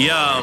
Yo,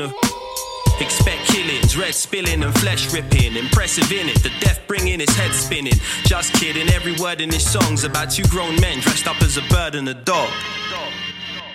a. Expect killings, red spilling and flesh ripping. Impressive in it, the death bringing his head spinning. Just kidding, every word in his song's about two grown men dressed up as a bird and a dog.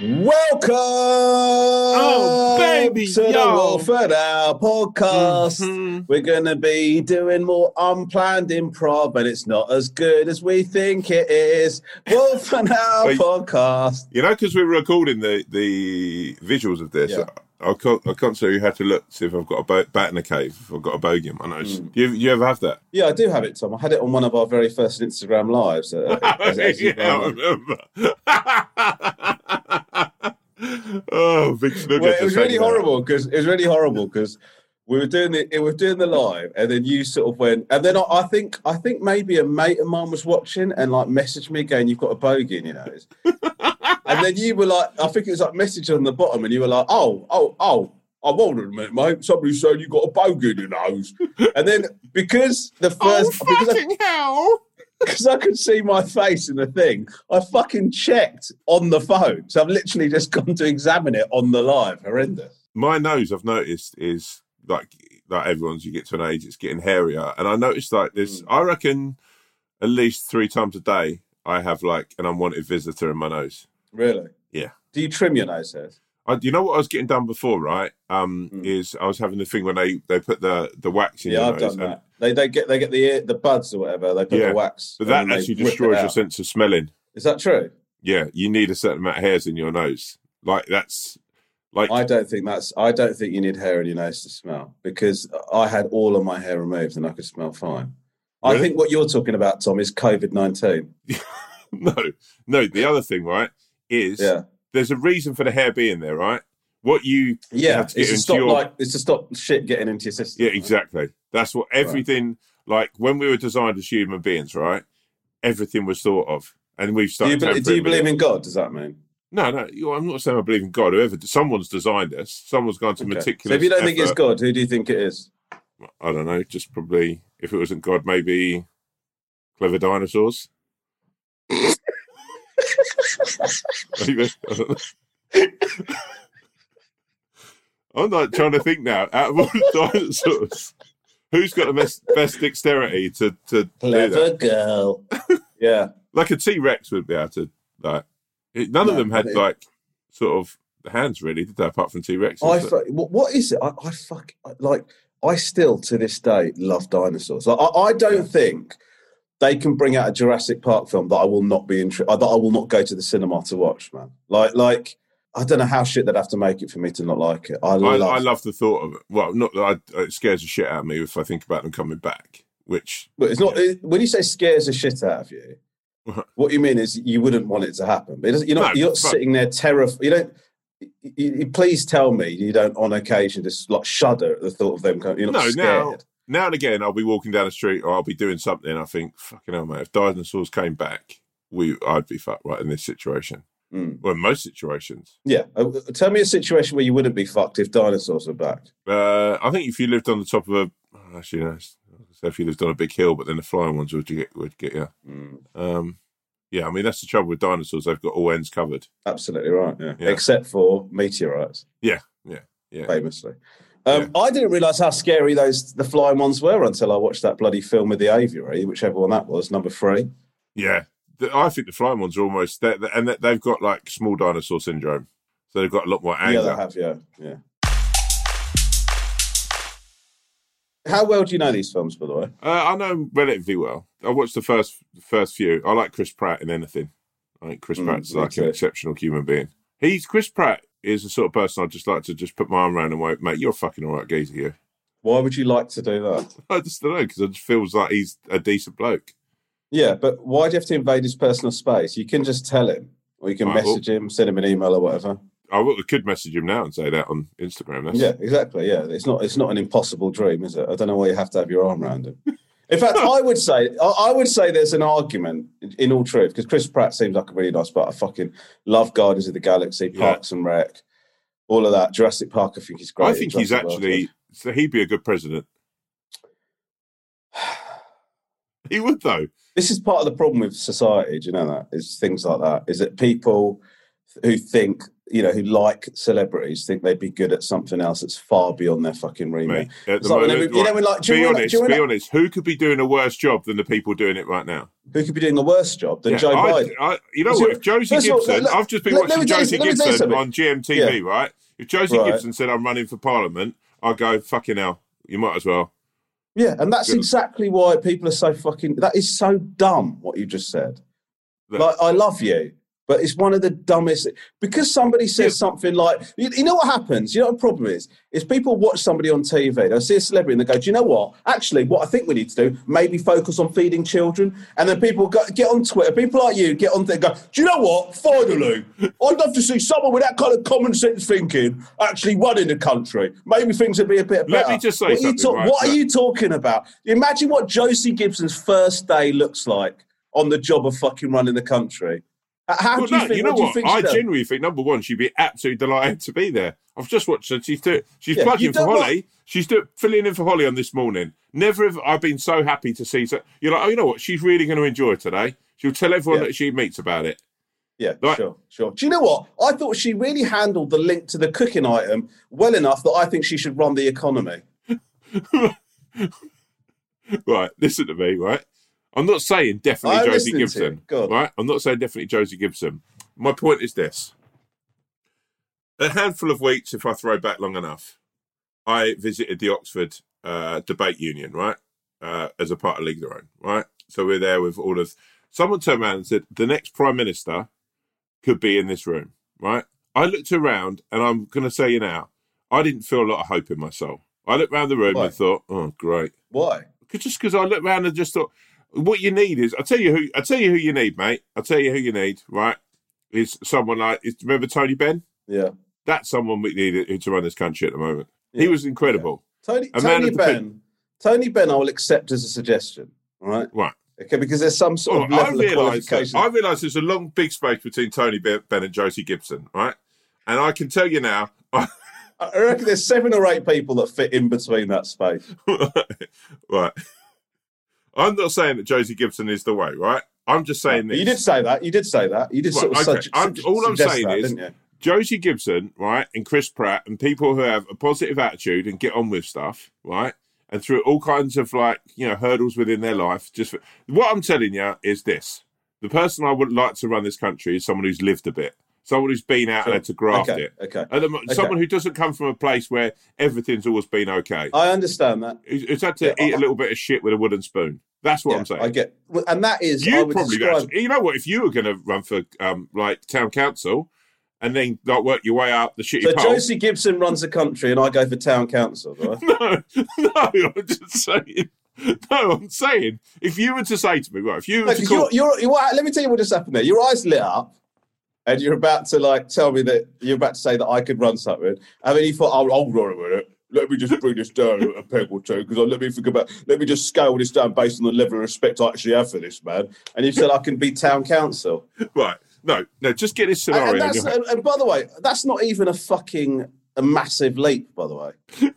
Welcome Oh, baby, to the yo. Wolf and Owl podcast. Mhm. We're going to be doing more unplanned improv, and it's not as good as we think it is. Wolf and Owl Wait. podcast. You know, because we're recording the the visuals of this, Yeah. I can't I constantly had to look see if I've got a bo- bat in the cave, if I've got a bogey I know. Mm. You you ever have that? Yeah, I do have it, Tom. I had it on one of our very first Instagram lives. uh, yeah, I remember. oh, big snugger. Well, it was really horrible because it was really horrible because we were doing the we were doing the live, and then you sort of went, and then I, I think I think maybe a mate of mine was watching and like messaged me again, "You've got a bogey you nose," and then you were like, I think it was like message on the bottom, and you were like, "Oh, oh, oh." I hold on a minute, mate. Somebody said you got a bogey in your nose, and then because the first because I, Oh, hell! because I could see my face in the thing, I fucking checked on the phone. So I've literally just gone to examine it on the live. Horrendous. My nose, I've noticed, is like like everyone's. You get to an age, it's getting hairier, and I noticed like this. Mm. I reckon at least three times a day, I have like an unwanted visitor in my nose. Really? Yeah. Do you trim your nose hairs? I, you know what I was getting done before, right? Um, Mm. is I was having the thing when they they put the the wax in Yeah, your I've nose, done that. They they get they get the ear, the buds or whatever. They put Yeah, the wax. but that actually destroys your sense of smelling. Is that true? Yeah, you need a certain amount of hairs in your nose. Like that's like I don't think that's. I don't think you need hair in your nose to smell because I had all of my hair removed and I could smell fine. I think what you're talking about, Tom, is COVID nineteen. no, no. The other thing, right, is Yeah, there's a reason for the hair being there, right? What you yeah. have to It's to stop your- like it's to stop shit getting into your system. Yeah, exactly. That's what everything like when we were designed as human beings, right? Everything was thought of, and we've Do started. you, be- do you believe in God? Does that mean? No, no. I'm not saying I believe in God. Whoever someone's designed us, someone's gone to Okay. meticulous. So if you don't think it's. God, who do you think it is? I don't know. Just probably if it wasn't God, maybe clever dinosaurs. Maybe. I don't know. I'm like trying to think now. Out of all the dinosaurs, who's got the best, best dexterity to to do that? Clever girl. yeah. Like a T Rex would be able to like. It, none of them had it- like sort of hands really, did they? Apart from T Rex. I fu- what, what is it? I, I fuck like I still to this day love dinosaurs. Like, I, I don't Yeah. think they can bring out a Jurassic Park film that I will not be intri- uh, that I will not go to the cinema to watch, man. Like like I don't know how shit they'd have to make it for me to not like it. I I, love, I love the thought of it. Well, not that I, it scares the shit out of me if I think about them coming back. Which but it's not it, when you say scares the shit out of you. What you mean is you wouldn't want it to happen. But you're not No, you're not sitting there terrified. You don't. You, you- please tell me you don't on occasion just like shudder at the thought of them coming. You're not No, scared. Now- and again, I'll be walking down the street or I'll be doing something. I think, fucking hell, mate, if dinosaurs came back, we I'd be fucked right in this situation. Mm. Well, in most situations. Yeah. Uh, tell me a situation where you wouldn't be fucked if dinosaurs were back. Uh, I think if you lived on the top of a, oh, actually, no, if you lived on a big hill, but then the flying ones would get would get you. Mm. Um, yeah, I mean that's the trouble with dinosaurs; they've got all ends covered. Absolutely right. Yeah. Yeah. Except for meteorites, Yeah, yeah, yeah. famously. Um, I didn't realise how scary those the flying ones were until I watched that bloody film with the aviary, whichever one that was, number three. Yeah, the, I think the flying ones are almost they're, they're- and they've got like small dinosaur syndrome, so they've got a lot more Yeah, anger. they have. Yeah, yeah. How well do you know these films, by the way? Uh, I know him relatively well. I watched the first first few. I like Chris Pratt in anything. I think Chris Mm, Pratt's like an exceptional human being. He's Chris Pratt is the sort of person I'd just like to just put my arm around and go, mate, you're a fucking all right geezer here. Why would you like to do that? I just don't know because it just feels like he's a decent bloke. Yeah, but why do you have to invade his personal space? You can just tell him, or you can Right, well- message him, send him an email or whatever. I could message him now and say that on Instagram. That's, Yeah, exactly. Yeah, it's not it's not an impossible dream, is it? I don't know why you have to have your arm around him. In fact, I would say I, would say there's an argument in, all truth because Chris Pratt seems like a really nice, but I fucking love Guardians of the Galaxy, Yeah. Parks and Rec, all of that. Jurassic Park, I think he's great. I think he's actually so he'd be a good president. He would though. This is part of the problem with society. Do you know that? Is things like that. Is that people who think you know who like celebrities think they'd be good at something else that's far beyond their fucking remit. Mate, at the like moment, whenever- you know, when, like, be honest, you be honest. Who could be doing a worse job than the people doing it right now? Who could be doing a worse job than Yeah, Joe I, Biden? I, you know what? If Josie of all, Gibson, I've just been let- watching Josie let me tell you Gibson on GMTV, Yeah. right? If Josie Right. Gibson said I'm running for Parliament, I'd go fucking hell. You might as well. Yeah, and that's Good. exactly why people are so fucking. That is so dumb. What you just said. Look. Like, I love you, but it's one of the dumbest. Because somebody says something like, you, you know what happens? You know what the problem is? Is people watch somebody on TV, they'll see a celebrity, and they go, "Do you know what? Actually, what I think we need to do, maybe focus on feeding children." And then people go, get on Twitter. People like you get on there, and go, "Do you know what? Finally, I'd love to see someone with that kind of common sense thinking actually running the country. Maybe things would be a bit better. Let better." me just say what are you something, right? What are you talking about? Imagine what Josie Gibson's first day looks like on the job of fucking running the country. How Well, do you no, think? you know what? you what? think I done? genuinely think number one, she'd be absolutely delighted to be there. I've just watched her. She's doing, she's Yeah, plugging for Holly. She's do, filling in for Holly on this morning. Never have I been so happy to see. So, you're like, oh, you know what? She's really going to enjoy today. She'll tell everyone Yeah. that she meets about it. Yeah, Right. sure, sure. Do you know what? I thought she really handled the link to the cooking item well enough that I think she should run the economy. Right, listen to me, right? I'm not saying definitely I'm Josie to. Gibson. Right? I'm not saying definitely Josie Gibson. My point is this. A handful of weeks, if I throw back long enough, I visited the Oxford uh, Debate Union, right? Uh, as a part of League of Their Own, right? So we're there with all of someone turned around and said the next Prime Minister could be in this room, right? I looked around and I'm gonna say you now, I didn't feel a lot of hope in my soul. I looked around the room Why? and thought, oh great. Why? just because I looked around and just thought, what you need is, I'll tell you who, I'll tell you who you need, mate. I'll tell you who you need, right? Is someone like, is, remember Tony Benn? Yeah. That's someone we need to run this country at the moment. He was incredible. Tony, A Tony of the Benn. Tony Benn, I will accept as a suggestion. Right. Right. Okay, because there's some sort Oh, of I level of realise qualification. I realise there's a long, big space between Tony Benn Benn and Josie Gibson, right? And I can tell you now, I reckon there's seven or eight people that fit in between that space. right. I'm not saying that Josie Gibson is the way, right? I'm just saying this. You did say that. You did say that. You did Right, sort of okay. sug- I'm- all I'm saying that, is- Josie Gibson, right, and Chris Pratt, and people who have a positive attitude and get on with stuff, right, and through all kinds of like you know hurdles within their life. Just for, what I'm telling you is this: the person I would like to run this country is someone who's lived a bit, someone who's been out Sure. there to graft okay, it, okay. and the- someone who doesn't come from a place where everything's always been okay. I understand that. Who's had to Yeah, eat I- a little bit of shit with a wooden spoon. That's what Yeah, I'm saying. I get, well, and that is You probably describe. You know what? If you were going to run for um, like town council, and then like work your way up the shitty So pole. Josie Gibson runs the country, and I go for town council. I? No, no, I'm just saying. No, I'm saying if you were to say to me, right, if you were No, to call, you're, you're, you let me tell you what just happened there. Your eyes lit up, and you're about to like tell me that you're about to say that I could run something. And then you thought, "Oh, hold on a minute. Let me just bring this down a peg or two because let me think about. Let me just scale this down based on the level of respect I actually have for this man." And you said I can be town council. right, no, no, just get this scenario. and, that's, and, and by the way, that's not even a fucking a massive leap. By the way,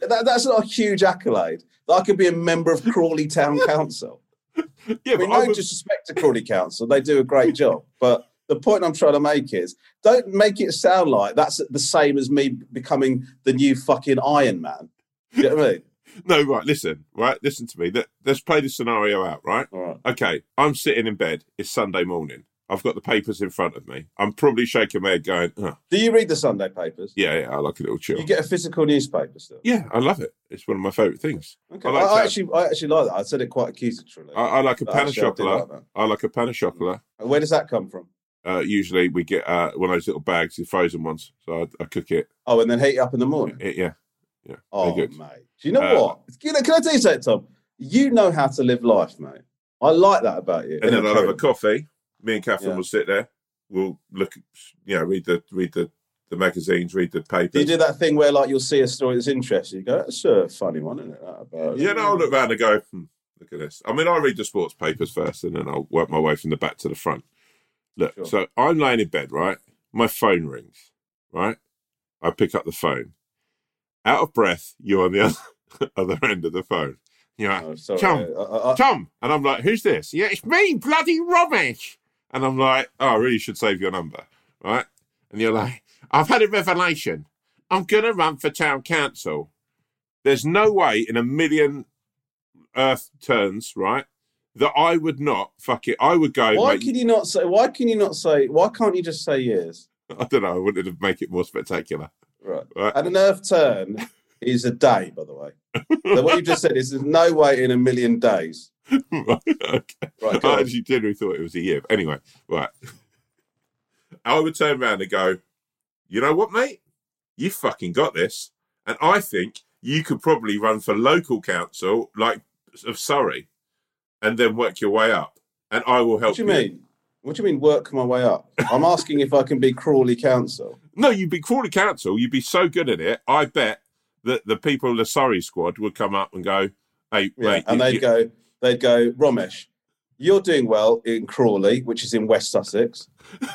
that, that's not a huge accolade. That I could be a member of Crawley Town Council. yeah, I mean, but I no would- disrespect to Crawley Council, they do a great job. But the point I'm trying to make is, don't make it sound like that's the same as me becoming the new fucking Iron Man. You know what I mean? No, right. Listen, right. Listen to me. Let, let's play this scenario out, right? Right. Okay, I'm sitting in bed. It's Sunday morning. I've got the papers in front of me. I'm probably shaking my head, going, oh, Do you read the Sunday papers? "Yeah, yeah, I like a little chill." You get a physical newspaper still. yeah, I love it. It's one of my favourite things. Okay. I I, like I that. actually, I actually like that. I said it quite accusatory. I, I like a But pan of I chocolate. like. I like a pan of chocolate. Where does that come from? Uh, usually we get uh, one of those little bags, the frozen ones. So I, I cook it. Oh, and then heat it up in the morning. it yeah, yeah. Oh, good. mate. Do you know Uh, what? You know, can I tell you something, Tom? You know how to live life, mate. I like that about you. And then I'll have a coffee. Me and Catherine Yeah. will sit there. We'll look, you know, read the read the, the magazines, read the papers. Do you do that thing where, like, you'll see a story that's interesting? You go, "That's a funny one, isn't it?" That about Yeah, no, I'll look round and go, hmm, look at this. I mean, I read the sports papers first and then I'll work my way from the back to the front. Look, Sure. so I'm laying in bed, right? My phone rings, right? I pick up the phone. Out of breath, you're on the other, other end of the phone. You're like, Oh, sorry. Tom. I- I- I- Tom. And I'm like, who's this? Yeah, it's me, bloody rubbish. And I'm like, oh, I really should save your number, right? And you're like, I've had a revelation. I'm going to run for town council. There's no way in a million earth turns, right, that I would not, fuck it, I would go, why mate, can you not say? Why can you not say? Why can't you just say yes? I don't know, I wanted to make it more spectacular. Right. Right. And an earth turn is a day, by the way. so what you just said is there's no way in a million days. right, okay. Right. I actually genuinely thought it was a year. But anyway, right. I would turn around and go, you know what, mate? You fucking got this. And I think you could probably run for local council, like of Surrey, and then work your way up. And I will help you. What do you mean? What do you mean work my way up? I'm asking if I can be Crawley Council. No, you'd be Crawley Council. You'd be so good at it. I bet that the people of the Surrey squad would come up and go, hey, Yeah. mate. and you- they'd you- go, they'd go, Romesh, you're doing well in Crawley, which is in West Sussex.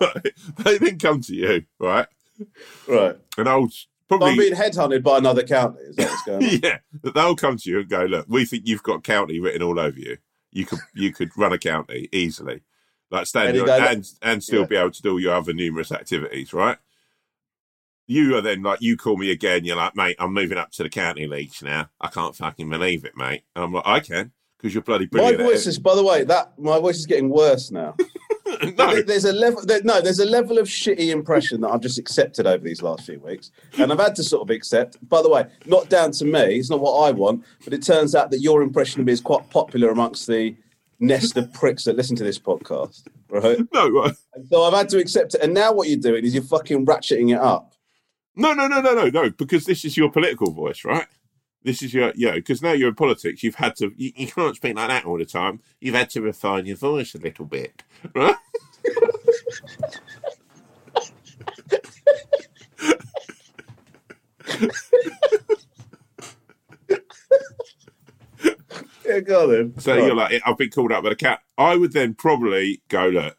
Right. they then come to you, right? Right. And I'll probably. I'm being headhunted by another county. Is that what's going on? yeah, they'll come to you and go, look, we think you've got county written all over you. You could you could run a county easily, like stand And you your, go, and and still Yeah. be able to do all your other numerous activities, right? You are then like you call me again. You're like, mate, I'm moving up to the county leagues now. I can't fucking believe it, mate. And I'm like, I can because you're bloody brilliant. at voice is, by the way, that my voice is getting worse now. no, There's a level. There, no, there's a level of shitty impression that I've just accepted over these last few weeks, and I've had to sort of accept. By the way, not down to me. It's not what I want, but it turns out that your impression of me is quite popular amongst the nest of pricks that listen to this podcast, right? no, right. And so I've had to accept it. And now what you're doing is you're fucking ratcheting it up. no, no, no, no, no, no, because this is your political voice, right? This is your, yeah, because now you're in politics, you've had to, you, you can't speak like that all the time. You've had to refine your voice a little bit, right? Yeah, go on then. So Right. you're like, I've been called up by the cat. I would then probably go, look,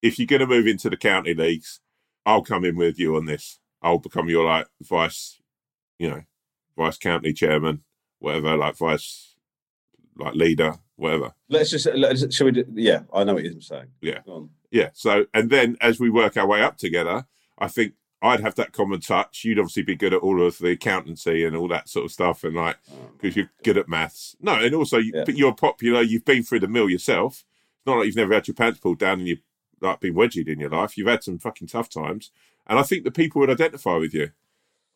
if you're going to move into the county leagues, I'll come in with you on this. I'll become your like vice, you know, vice county chairman, whatever, like vice, like leader, whatever. let's just let's, shall we? Do, yeah, I know what you're saying. Yeah. Go on. Yeah. So, and then as we work our way up together, I think I'd have that common touch. You'd obviously be good at all of the accountancy and all that sort of stuff, and like oh, because you're good at maths. No, and also, you, Yeah. but you're popular. You've been through the mill yourself. It's not like you've never had your pants pulled down and you've like been wedgied in your life. You've had some fucking tough times, and I think the people would identify with you.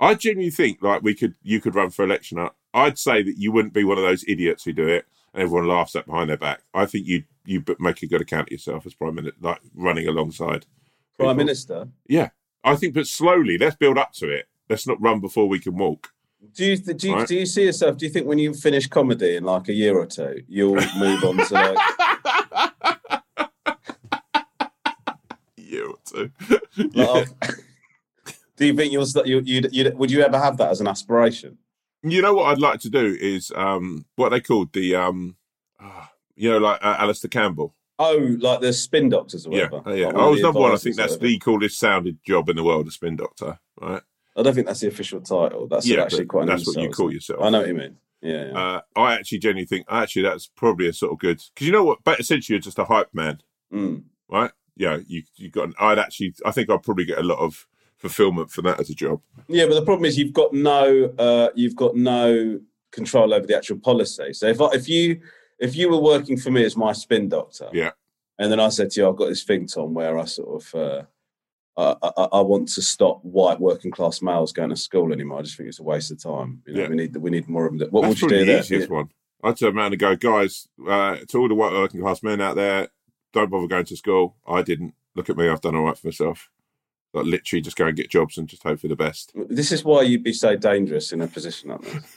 I genuinely think like we could, you could run for election. I- I'd say that you wouldn't be one of those idiots who do it and everyone laughs at behind their back. I think you you make a good account of yourself as prime minister, like running alongside Prime people. Minister. Yeah, I think, but slowly. Let's build up to it. Let's not run before we can walk. Do you do you, Right. do you see yourself? Do you think when you finish comedy in like a year or two, you'll move on to like? year or two. like do you think you'll you you you would you ever have that as an aspiration? You know what I'd like to do is um what they called the um ah, you know like uh, Alastair Campbell. Oh, like the spin doctors or Yeah, whatever. uh, yeah. Like I was number one. I think that's the coolest sounded job in the world, a spin doctor. Right? I don't think that's the official title. That's yeah, actually quite. that's what you call yourself. I know what you mean. Yeah. yeah. Uh, I actually genuinely think actually that's probably a sort of good because you know what, but essentially you're just a hype man, Mm. right? yeah, you you got. I'd actually, I think I'd probably get a lot of fulfillment for that as a job. Yeah, but the problem is you've got no uh, you've got no control over the actual policy. So if I, if you if you were working for me as my spin doctor, Yeah. and then I said to you, I've got this thing, Tom, where I sort of uh, I, I, I want to stop white working class males going to school anymore. I just think it's a waste of time. You know, Yeah. we need we need more of them. What That's would you do the there? easiest one. I'd turn around and go, guys, uh, to all the white working class men out there, don't bother going to school. I didn't. Look at me, I've done all right for myself. Like literally, just go and get jobs and just hope for the best. This is why you'd be so dangerous in a position like this.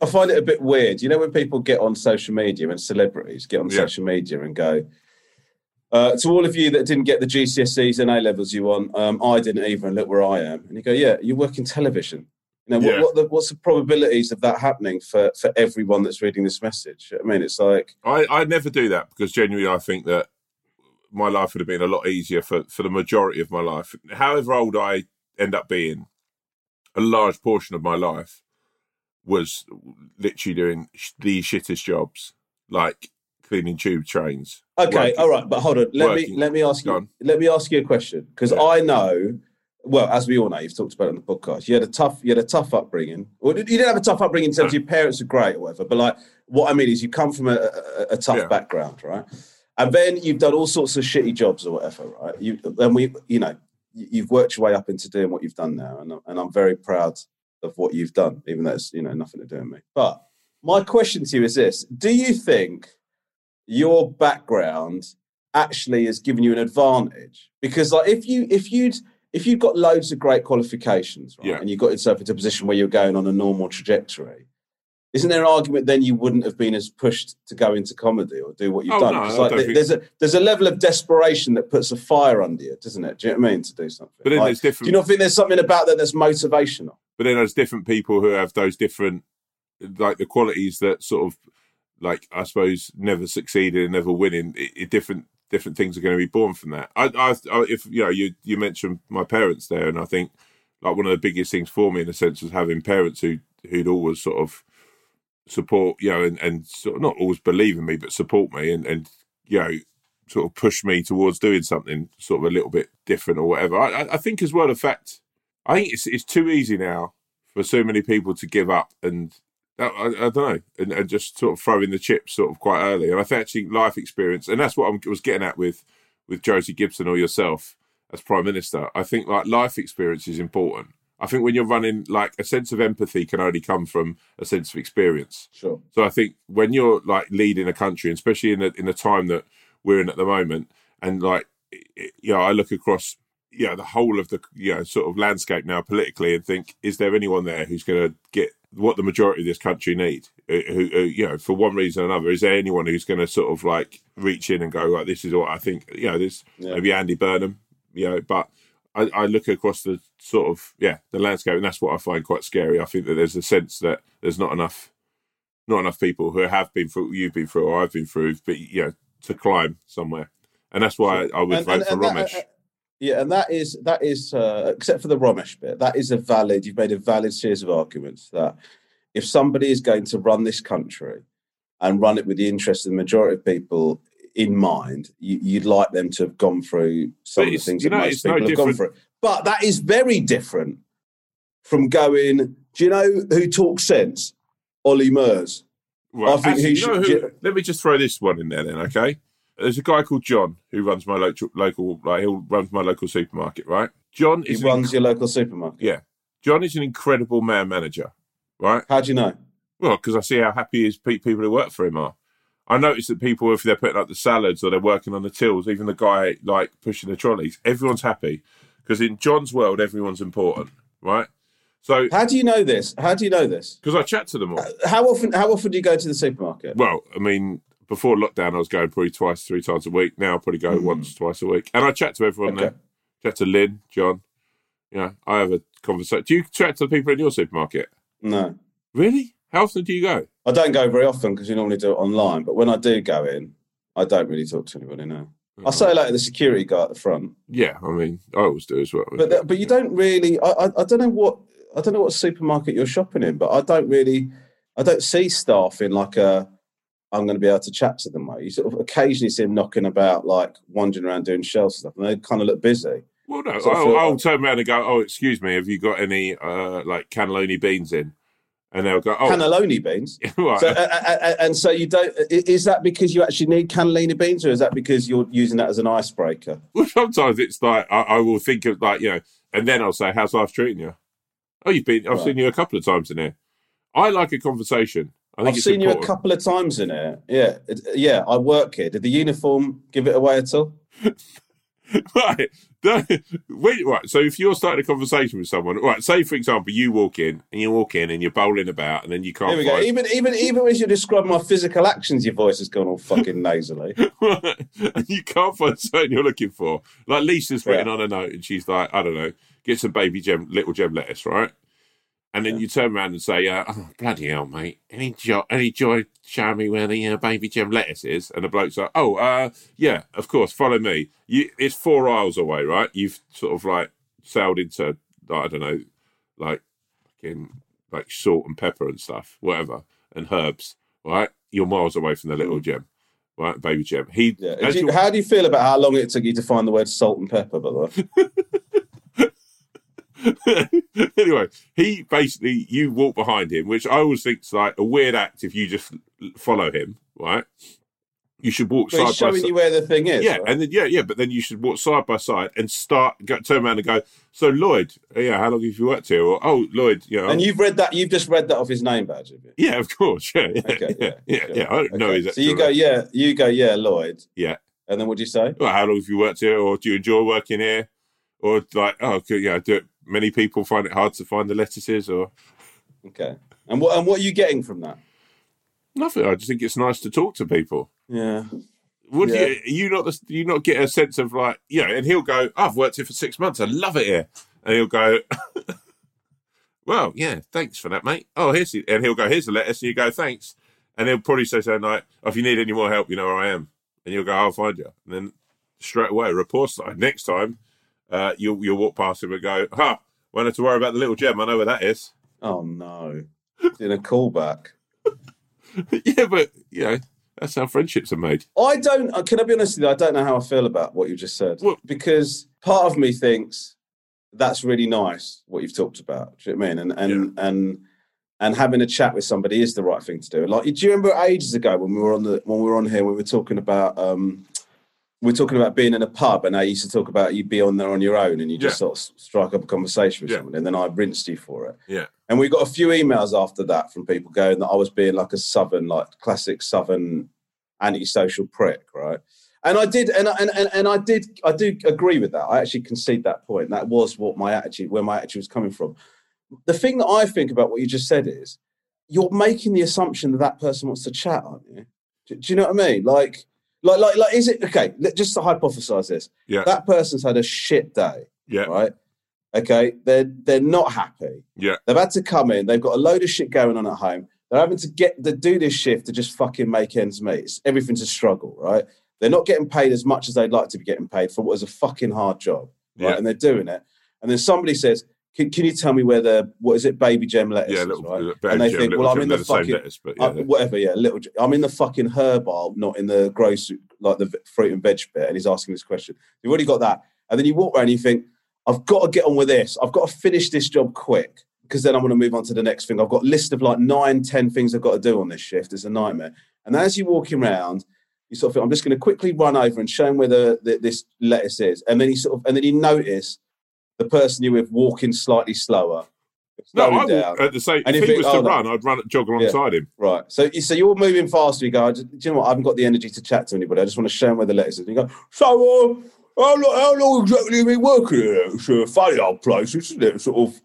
I find it a bit weird. You know, when people get on social media and celebrities get on Yeah. social media and go, uh, to all of you that didn't get the GCSEs and A levels you want, um, I didn't even, look where I am. And you go, yeah, you work in television. You know, Yeah. what, what the, what's the probabilities of that happening for, for everyone that's reading this message? I mean, it's like, I, I never do that because genuinely, I think that my life would have been a lot easier for, for the majority of my life. However old I end up being, a large portion of my life was literally doing sh- the shittest jobs, like cleaning tube trains. Okay, Working- all right, but hold on. Let working- me let me ask you let me ask you a question because Yeah. I know. Well, as we all know, you've talked about it on the podcast. You had a tough, you had a tough upbringing. Well, you didn't have a tough upbringing in terms of your parents are great or whatever. But like, what I mean is, you come from a, a, a tough Yeah. background, right? And then you've done all sorts of shitty jobs or whatever, right? You and we, you know, you- you've worked your way up into doing what you've done now, and I'm- and I'm very proud of what you've done, even though it's you know nothing to do with me. But my question to you is this: Do you think your background actually has given you an advantage because like if you if you'd if you've got loads of great qualifications right Yeah. and you got yourself into a position where you're going on a normal trajectory isn't there an argument then you wouldn't have been as pushed to go into comedy or do what you've Oh, done no, like, think- there's a there's a level of desperation that puts a fire under you doesn't it do you know what i mean to do something But then Like, there's do you not think there's something about that that's motivational but then there's different people who have those different, like the qualities that sort of, like I suppose, never succeeded and never winning. It, it- different different things are going to be born from that. I, I, I, if you know, you you mentioned my parents there, and I think like one of the biggest things for me in a sense was having parents who who'd always sort of support, you know, and and sort of not always believe in me, but support me and and you know sort of push me towards doing something sort of a little bit different or whatever. I, I- think as well the fact I think it's it's too easy now for so many people to give up and I, I, I don't know and, and just sort of throwing the chips sort of quite early. And I think actually life experience, and that's what I was getting at with with Josie Gibson or yourself as prime minister. I think like life experience is important. I think when you're running, like a sense of empathy can only come from a sense of experience. sure So I think when you're like leading a country, especially in the in the time that we're in at the moment, and like it- you know, I look across you know the whole of the you know sort of landscape now politically, and think, is there anyone there who's going to get what the majority of this country need? Who, who who, you know, for one reason or another, is there anyone who's going to sort of like reach in and go, like, this is what I think? You know, this Yeah. maybe Andy Burnham, you know, but. I, I look across the sort of yeah the landscape, and that's what I find quite scary. I think that there's a sense that there's not enough not enough people who have been through you've been through or I've been through, but you know, to climb somewhere. And that's why I, I would And- vote and- for and that- Romesh. uh, yeah, and that is that is uh, except for the Romesh bit, that is a valid. You've made a valid series of arguments that if somebody is going to run this country and run it with the interest of the majority of people in mind, you, you'd like them to have gone through some But of the things that know, most it's no people have gone through. But that is very different from going. Do you know who talks sense? Ollie Murs. Right. I think he you know should- who, let me just throw this one in there then, okay? There's a guy called John who runs my local, local like he runs my local supermarket, right? John He runs an, your local supermarket. yeah. John is an incredible man manager, right? How do you know? Well, because I see how happy his pe- people who work for him are. I notice that people, if they're putting up the salads or they're working on the tills, even the guy like pushing the trolleys, everyone's happy because in John's world, everyone's important, right? So, How do you know this? How do you know this? because I chat to them all. How often? How often do you go to the supermarket? Well, I mean, before lockdown, I was going probably twice, three times a week. Now I probably go hmm. once, twice a week, and I chat to everyone. Okay. there. Chat to Lynn, John. You know, I have a conversation. Do you chat to the people in your supermarket? No, Really? How often do you go? I don't go very often because you normally do it online. But when I do go in, I don't really talk to anybody. No, I mm-hmm. say hello to the security guy at the front, Yeah, I mean, I always do as well. but th- but you don't really. I, I I don't know what I don't know what supermarket you're shopping in, but I don't really. I don't see staff in like a I'm going to be able to chat to them. Mate. You sort of occasionally see them knocking about, like wandering around doing shells and stuff, and they kind of look busy. Well, no, So I'll, I'll like- turn around and go, "Oh, excuse me, have you got any uh, like cannelloni beans in?" And they'll go, "Oh, Cannelloni beans. right." So, uh, and so you don't. Is that because you actually need cannellini beans, or is that because you're using that as an icebreaker? Well, sometimes it's like I, I will think of like you know, and then I'll say, "How's life treating you?" Oh, you've been. I've Right. seen you a couple of times in here. I like a conversation. I think I've seen you a couple of times in here. Yeah, it, yeah. I work here. Did the uniform give it away at all? right. Wait, right. So if you're starting a conversation with someone, right? Say for example, you walk in and you walk in and you're bowling about, and then you can't Here we go. Even even even as you describe my physical actions, your voice has gone all fucking nasally. right. and you can't find something you're looking for. Like Lisa's written Yeah. on a note, and she's like, I don't know, get some baby gem, little gem lettuce, right? And then you turn around and say, uh, "Oh bloody hell, mate! Any joy, any joy showing me where the uh, baby gem lettuce is?" And the bloke's like, "Oh, uh, yeah, of course, follow me. You, it's four aisles away, right? You've sort of like sailed into, I don't know, like fucking like salt and pepper and stuff, whatever, and herbs, right? You're miles away from the little gem, right, baby gem. He, Yeah. Do you- how do you feel about how long it took you to find the word salt and pepper? By the way, anyway, he basically you walk behind him, which I always think's like a weird act if you just follow him, right? You should walk but he's side by showing side. you where the thing is. yeah, right? and then yeah, yeah, but then you should walk side by side and start go, turn around and go. So Lloyd, oh, yeah, how long have you worked here? Or oh, Lloyd, you know, And you've read that. You've just read that off his name badge, have you? yeah, of course, yeah, yeah, Okay, yeah, yeah, sure. yeah. I don't know Okay. his So you go, yeah, you go, yeah, Lloyd. Yeah. And then what do you say? Well, how long have you worked here, or do you enjoy working here, or like, oh, yeah, do it. Many people find it hard to find the lettuces, or Okay. And what and what are you getting from that? nothing. I just think it's nice to talk to people. Yeah. Would Yeah. you you not do you not get a sense of like you know? And he'll go, "I've worked here for six months. I love it here." And he'll go, "Well, yeah, thanks for that, mate." Oh, here's the, and he'll go, "Here's the lettuce." And you go, "Thanks." And he'll probably say something like, oh, "If you need any more help, you know where I am." And you'll go, "I'll find you." And then straight away, report side. Next time, uh, you'll you'll walk past him and go, "Ha! Won't have to worry about the little gem. I know where that is." Oh no. In a callback. yeah, but you know that's how friendships are made. I don't. uh, Can I be honest with you? I don't know how I feel about what you just said because part of me thinks that's really nice what you've talked about. Do you know what I mean? And and and and having a chat with somebody is the right thing to do. Like, do you remember ages ago when we were on the when we were on here, we were talking about um, were talking about being in a pub, and I used to talk about you'd be on there on your own, and you just Yeah. sort of strike up a conversation with Yeah. someone, and then I rinsed you for it. Yeah. And we got a few emails after that from people going that I was being like a southern, like classic southern antisocial prick, right? And I did, and, I- and and and I did, I do agree with that. I actually concede that point. That was what my attitude, where my attitude was coming from. The thing that I think about what you just said is, you're making the assumption that that person wants to chat, aren't you? Do, do you know what I mean? Like, like, like, like, is it okay? let- Just to hypothesize this, Yeah. that person's had a shit day Yeah, right? Okay, they're they're not happy. Yeah. they've had to come in. They've got a load of shit going on at home. They're having to get to do this shift to just fucking make ends meet. It's, everything's a struggle, right? They're not getting paid as much as they'd like to be getting paid for what is a fucking hard job, right? Yeah. And they're doing it. And then somebody says, "Can, can you tell me where the what is it, baby gem lettuce?" yeah, is, little, right? And they gem, think, "Well, I'm in the fucking lettuce, but yeah, uh, whatever, yeah, little. I'm in the fucking herb aisle, not in the grocery, like the fruit and veg bit. And he's asking this question. You've already got that, and then you walk around and you think, I've got to get on with this. I've got to finish this job quick because then I'm going to move on to the next thing. I've got a list of like nine, ten things I've got to do on this shift. It's a nightmare. And as you're walking around, you sort of think, I'm just going to quickly run over and show him where the, the, this lettuce is, and then you sort of, and then you notice the person you're with walking slightly slower. No, I down. at the same. And if you he was to oh, no. run, I'd run, jog alongside him. Right. So, so you're moving faster. You go, "I just- do you know what? I haven't got the energy to chat to anybody. I just want to show them where the letters is. And you go, so, uh, how, long, how long exactly have you been working here? It's a funny old place, isn't it? Sort of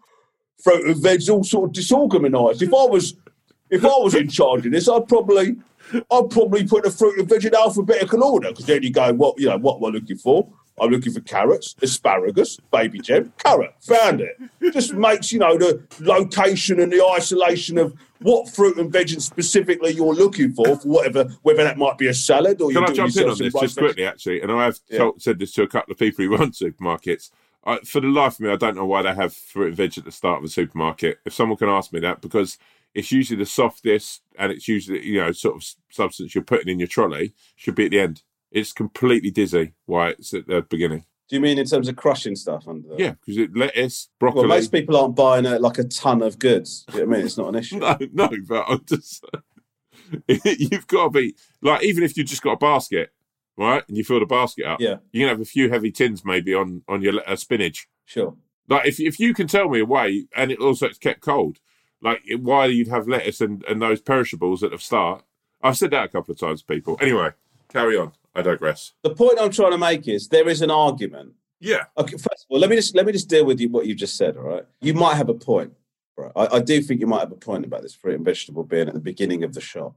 fruit and veg's all sort of disorganised. If I was, if I was in charge of this, I'd probably, I'd probably put the fruit and veg in alphabetical order because then you go, what, you know, what am I looking for? I'm looking for carrots, asparagus, baby gem, carrot. Found it. It just makes you know the location and the isolation of what fruit and veg and specifically you're looking for for whatever, whether that might be a salad or Can you're I jump in on this just quickly, actually? And I have Yeah. told, said this to a couple of people who run supermarkets. I, for the life of me, I don't know why they have fruit and veg at the start of a supermarket. If someone can ask me that, because it's usually the softest and it's usually you know sort of substance you're putting in your trolley should be at the end. It's completely dizzy why it's at the beginning. Do you mean in terms of crushing stuff under there? Yeah, because it lettuce, broccoli. Well, most people aren't buying a, like a ton of goods. Do you know what I mean? It's not an issue. no, no, but I'm just you've got to be like even if you just got a basket, right, and you fill the basket up, Yeah, you can have a few heavy tins maybe on on your uh, spinach. sure. Like if if you can tell me a way, and it also it's kept cold, like why you'd have lettuce and and those perishables at the start. I've said that a couple of times, to people. Anyway, carry on. I digress. The point I'm trying to make is there is an argument. Yeah, Okay, first of all, let me just let me just deal with you, what you just said. All right, you might have a point. Right, I, I do think you might have a point about this fruit and vegetable being at the beginning of the shop.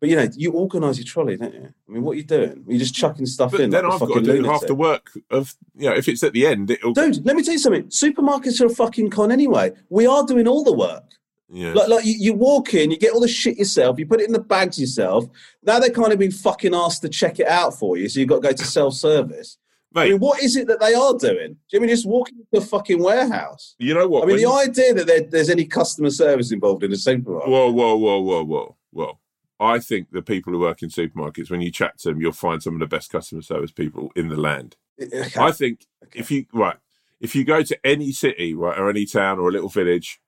But you know, you organise your trolley, don't you? I mean, what are you doing? You're just chucking stuff but in. then like I've got to do lunatic. half the work of you know if it's at the end, it'll Dude, let me tell you something. Supermarkets are a fucking con anyway. We are doing all the work. Yeah. Like, like you, you walk in, you get all the shit yourself, you put it in the bags yourself. Now they're kind of being fucking asked to check it out for you, so you've got to go to self service. I mean, what is it that they are doing? Do you mean just walking into a fucking warehouse? you know what? I mean, the you- idea that there, there's any customer service involved in a supermarket. Whoa, whoa, whoa, whoa, whoa, whoa. I think the people who work in supermarkets, when you chat to them, you'll find some of the best customer service people in the land. Okay. I think Okay. if you right, if you go to any city, right, or any town or a little village,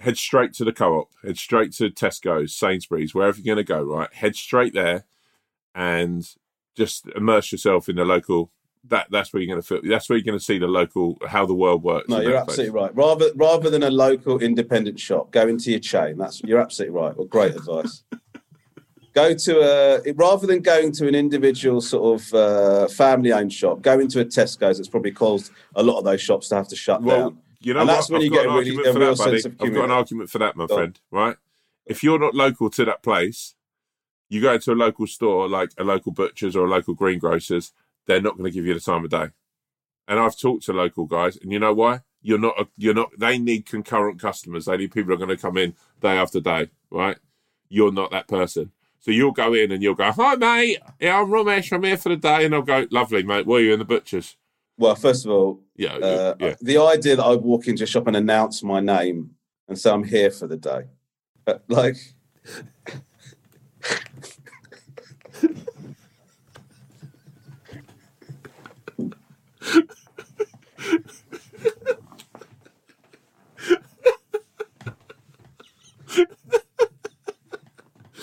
head straight to the co-op, head straight to Tesco's, Sainsbury's, wherever you're going to go, right, head straight there, and just immerse yourself in the local. That that's where you're going to feel. That's where you're going to see the local how the world works. no, you're that place. absolutely right. Rather rather than a local independent shop, go into your chain. That's you're absolutely right. Well, great advice. go to a rather than going to an individual sort of uh, family-owned shop. Go into a Tesco's. It's probably caused a lot of those shops to have to shut Well, down. You know And what? that's when I've you got get an a really- argument a for real that, buddy. sense of I've got an argument for that, my friend. Right? If you're not local to that place, you go to a local store like a local butcher's or a local greengrocer's, they're not going to give you the time of day. And I've talked to local guys, and you know why? You're not. A, you're not. They need concurrent customers. They need people who are going to come in day after day. Right? You're not that person. So you'll go in and you'll go, "Hi, mate. Yeah, I'm Romesh. I'm here for the day." And I'll go, "Lovely, mate. Were you in the butcher's?" Well, first of all, Yeah, uh, yeah. the idea that I'd walk into a shop and announce my name and say I'm here for the day, Uh, like.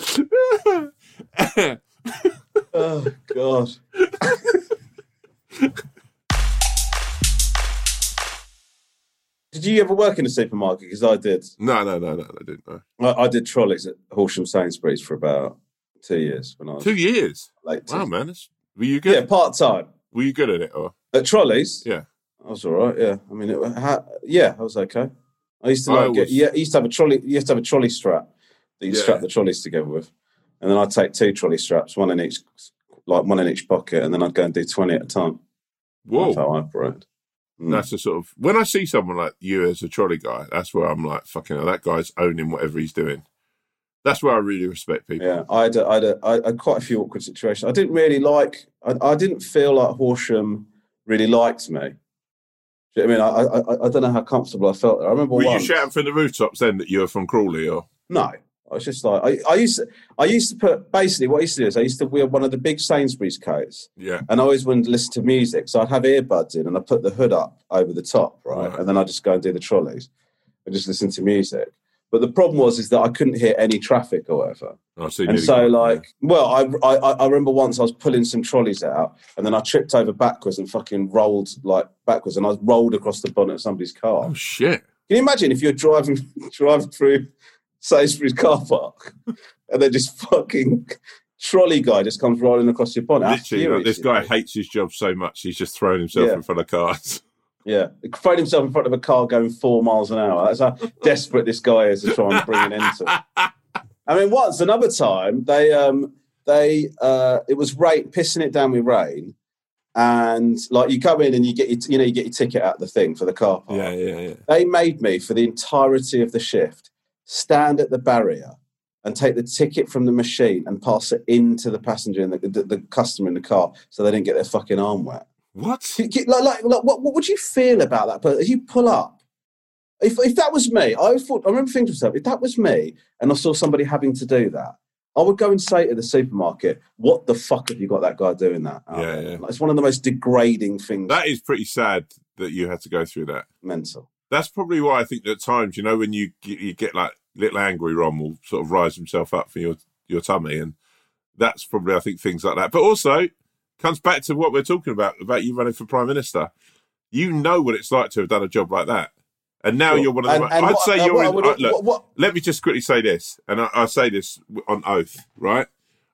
oh God. Did you ever work in a supermarket? Because I did. No, no, no, no. I didn't know. I, I did trolleys at Horsham Sainsbury's for about two years when I was Two years. late. Wow, man. That's, were you good? Yeah, part time Were you good at it? Or at trolleys. yeah, I was all right. Yeah, I mean, it, yeah, I was okay. I used to like get, yeah, I used to have a trolley. You used to have a trolley strap that you Yeah. strap the trolleys together with, and then I'd take two trolley straps, one in each, like one in each pocket, and then I'd go and do twenty at a time. That's whoa. how I operated. Mm. That's the sort of when I see someone like you as a trolley guy, that's where I'm like, fucking hell, that guy's owning whatever he's doing. That's where I really respect people. Yeah, I had, a, I, had a, I had quite a few awkward situations. I didn't really like. I, I didn't feel like Horsham really liked me. You know I mean? I, I, I don't know how comfortable I felt there. I remember Were you shouting from the rooftops then that you were from Crawley or? No, I was just like I, I used to. I used to put basically what I used to do is I used to wear one of the big Sainsbury's coats, Yeah. and I always wanted to listen to music. So I'd have earbuds in, and I put the hood up over the top, right, Right. and then I just go and do the trolleys and just listen to music. But the problem was is that I couldn't hear any traffic or whatever. See. And so, like, well, I, I I remember once I was pulling some trolleys out, and then I tripped over backwards and fucking rolled like backwards, and I rolled across the bonnet of somebody's car. Oh shit! Can you imagine if you're driving driving through Sainsbury's car park, and then just fucking trolley guy just comes rolling across your bonnet? Literally, this guy hates his job so much he's just throwing himself Yeah. in front of cars. Yeah, he thrown himself in front of a car going four miles an hour. That's how desperate this guy is to try and bring an end to. it. I mean, once another time they um they uh it was rain pissing it down with rain, and like you come in and you get your, you know you get your ticket out the thing for the car park. yeah, yeah, yeah. They made me for the entirety of the shift stand at the barrier and take the ticket from the machine and pass it into the passenger and the, the, the customer in the car so they didn't get their fucking arm wet. What? Like, like, like what, what would you feel about that? But as you pull up, if if that was me, I thought I remember thinking to myself, if that was me, and I saw somebody having to do that, I would go and say to the supermarket, "What the fuck have you got that guy doing that?" Yeah, um, yeah. Like, it's one of the most degrading things. That is pretty sad that you had to go through that. mental. That's probably why I think at times, you know, when you get, you get like little angry, Ron will sort of rise himself up for your your tummy, and that's probably I think things like that. But also comes back to what we're talking about about you running for prime minister. You know what it's like to have done a job like that, and now Sure. you're one of the. And- and I'd what- say you're I in. would- uh, look, what- let me just quickly say this, and I, I say this on oath, right?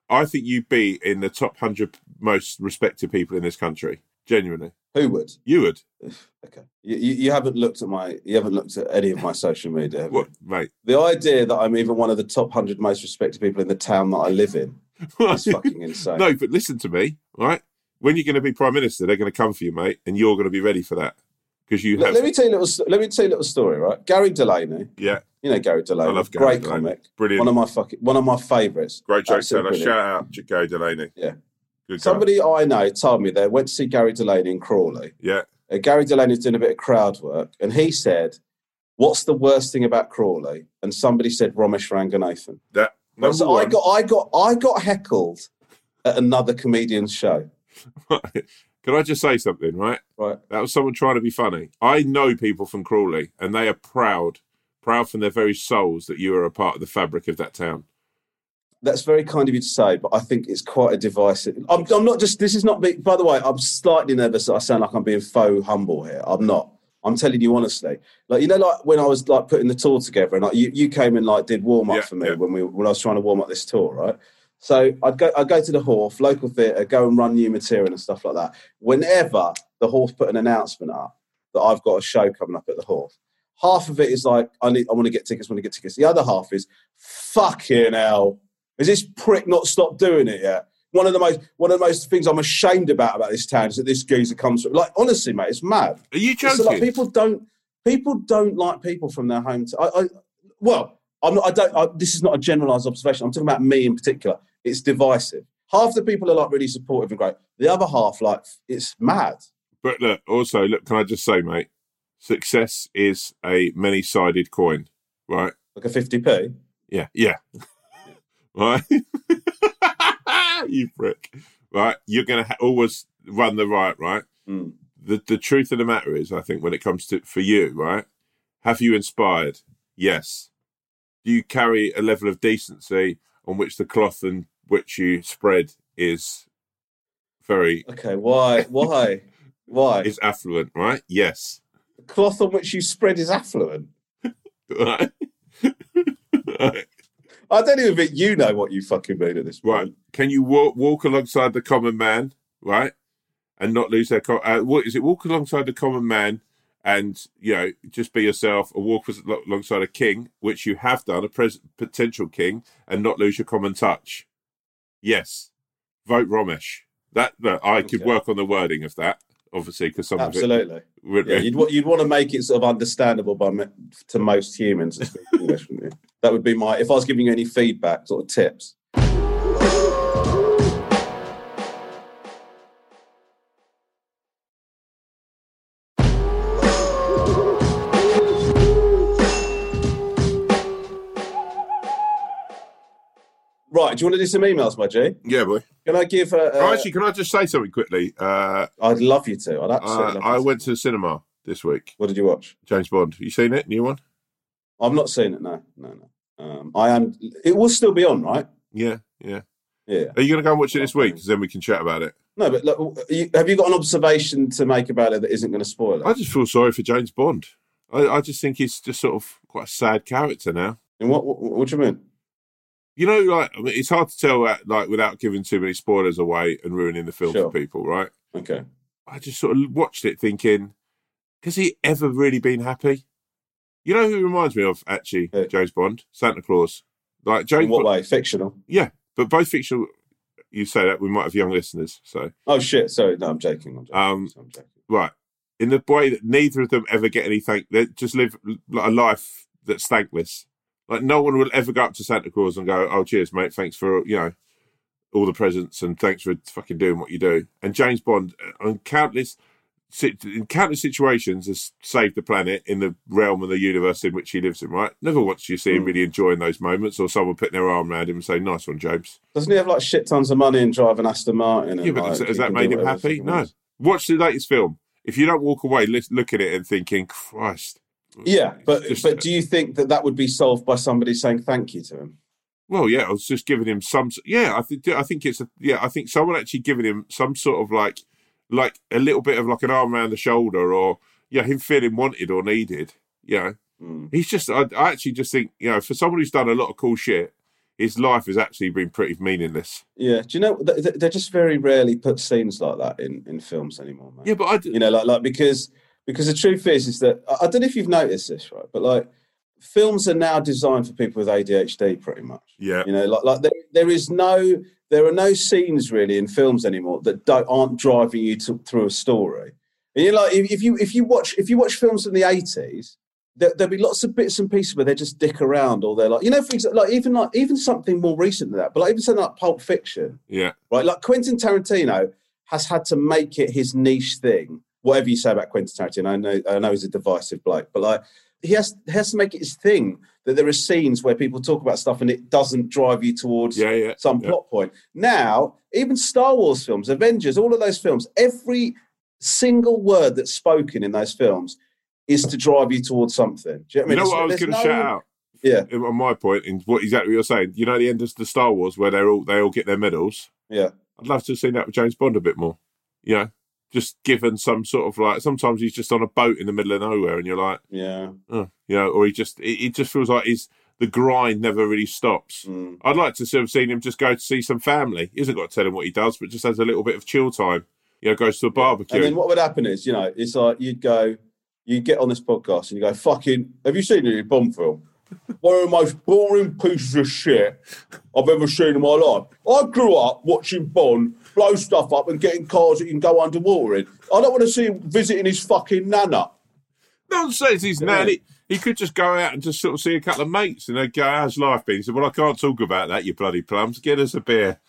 I think you'd be in the top hundred most respected people in this country. Genuinely, Who would? you would. Okay, you, you, you haven't looked at my, you haven't looked at any of my social media. have you? What, mate? The idea that I'm even one of the top hundred most respected people in the town that I live in is fucking insane. No, but listen to me, right? When you're going to be prime minister, they're going to come for you, mate, and you're going to be ready for that because you let, have. let me tell you a little. Let me tell you a little story. Right, Gary Delaney. yeah, You know Gary Delaney. I love Gary great Delaney. comic. brilliant, One of my fucking one of my favourites. great joke teller. Shout out to Gary Delaney. Yeah. Good guy. Somebody I know told me they went to see Gary Delaney in Crawley. Yeah, Uh, Gary Delaney's doing a bit of crowd work, and he said, "What's the worst thing about Crawley?" And somebody said Romesh Ranganathan. that. So one, I got, I got, I got heckled at another comedian's show. Can I just say something, right? Right. That was someone trying to be funny. I know people from Crawley, and they are proud, proud from their very souls that you are a part of the fabric of that town. That's very kind of you to say, but I think it's quite a divisive. I'm, I'm not just. This is not. Be, by the way, I'm slightly nervous. that I sound like I'm being faux humble here. I'm not. I'm telling you honestly. Like you know, like when I was like putting the tour together, and like you, you came and like did warm up Yeah, for me yeah. when we when I was trying to warm up this tour, right? So I'd go I'd go to the Hawth local theatre, go and run new material and stuff like that. Whenever the Hawth put an announcement up that I've got a show coming up at the Hawth, half of it is like I need I want to get tickets, want to get tickets. The other half is fucking hell. Is this prick not stopped doing it yet? One of the most one of the most things I'm ashamed about about this town is that this geezer comes from. Like honestly, mate, it's mad. Are you It's joking? like people don't people don't like people from their home. I, I well, I'm not. I don't. I, this is not a generalised observation. I'm talking about me in particular. It's divisive. Half the people are like really supportive and great. The other half, like, it's mad. But look, also, look, can I just say, mate, success is a many sided coin, right? Like a 50p. Yeah, yeah. right? you prick. Right? You're going to ha- always run the right, right? Mm. The, the truth of the matter is, I think, when it comes to for you, right? Have you inspired? Yes. Do you carry a level of decency on which the cloth and which you spread is very Okay, why? Why? Why? is affluent, right? Yes. the cloth on which you spread is affluent. Right? right. I don't even think you know what you fucking mean at this point. Right. Can you walk, walk alongside the common man, right? And not lose their. Co- uh, what is it? Walk alongside the common man and, you know, just be yourself or walk alongside a king, which you have done, a pres- potential king, and not lose your common touch. Yes. Vote Romesh. That, that I could Okay. work on the wording of that, obviously, because some Absolutely. of it. would- Yeah, you'd, you'd want to make it sort of understandable by me- to most humans to speak English, wouldn't you? That would be my, if I was giving you any feedback, sort of tips. Right, do you want to do some emails, my G? yeah, boy. Can I give a, a oh, actually, can I just say something quickly? Uh, I'd love you to. I'd absolutely uh, I to. went to the cinema this week. What did you watch? James Bond. You seen it? New one? I've not seen it. No, no, no. Um, I am. It will still be on, right? Yeah, yeah. Yeah. Are you going to go and watch it this week? Because then we can chat about it. No, but look, have you got an observation to make about it that isn't going to spoil it? I just feel sorry for James Bond. I, I just think he's just sort of quite a sad character now. And what, what? What do you mean? You know, like I mean, it's hard to tell that, like without giving too many spoilers away and ruining the film Sure. for people, right? Okay. I just sort of watched it thinking, has he ever really been happy? You know who reminds me of actually, Who? James Bond, Santa Claus. Like James In what Bond, way? Fictional? yeah, but both fictional. You say that we might have young listeners, so Oh shit! Sorry, no, I'm joking. I'm joking. Um, I'm joking. right in the way that neither of them ever get any thank they just live a life that's thankless like no one will ever go up to santa claus and go oh cheers mate thanks for you know all the presents and thanks for fucking doing what you do. And James Bond, uh, on countless in countless situations, has saved the planet in the realm of the universe in which he lives in. Right? Never once you see him Mm. really enjoying those moments, or someone putting their arm around him and saying, "Nice one, James." Doesn't he have like shit tons of money and drive an Aston Martin? And, Yeah, but like, has, that made him happy? No. Watch the latest film. If you don't walk away, look at it and thinking, "Christ." Yeah, but but do you think that that would be solved by somebody saying thank you to him? Well, yeah, I was just giving him some. Yeah, I think I think it's a yeah. I think someone actually giving him some sort of like like a little bit of like an arm around the shoulder, or yeah, him feeling wanted or needed. You know, Mm. he's just. I, I actually just think you know, for someone who's done a lot of cool shit, his life has actually been pretty meaningless. Yeah, do you know th- th- they just very rarely put scenes like that in, in films anymore, man. Yeah, but I. d- You know, like like because because the truth is is that I, don't know if you've noticed this, right? But like films are now designed for people with ADHD, pretty much. Yeah, You know, like like there, there is no there are no scenes really in films anymore that don't aren't driving you to, through a story. And you're like if, if you if you watch if you watch films from the eighties, there, there'll be lots of bits and pieces where they just dick around or they're like you know for example like even like even something more recent than that, but like even something like Pulp Fiction, yeah, right? Like Quentin Tarantino has had to make it his niche thing. Whatever you say about Quentin Tarantino, I know I know he's a divisive bloke, but like he has he has to make it his thing that there are scenes where people talk about stuff and it doesn't drive you towards yeah, yeah. some yeah. plot point. Now, even Star Wars films, Avengers, all of those films, every single word that's spoken in those films is to drive you towards something. Do you know what I You mean? know what I was going to no- shout out? Yeah, On my point, in what exactly you're saying, you know, the end of the Star Wars where they're all they all get their medals. yeah, I'd love to have seen that with James Bond a bit more. You know, just given some sort of like sometimes he's just on a boat in the middle of nowhere, and you're like, yeah. oh, you know, or he just it, it just feels like he's the grind never really stops. Mm. I'd like to have seen him just go to see some family. He hasn't got to tell him what he does, but just has a little bit of chill time. You know, goes to a barbecue. And then what would happen is, you know, it's like you'd go, you'd get on this podcast and you go, fucking, have you seen any bomb film? One of the most boring pieces of shit I've ever seen in my life. I grew up watching Bond blow stuff up and getting cars that you can go underwater in. I don't want to see him visiting his fucking nana. Nonsense, he's Yeah. He, he could just go out and just sort of see a couple of mates and they'd go, How's life been? He said, Well, I can't talk about that, you bloody plums. Get us a beer.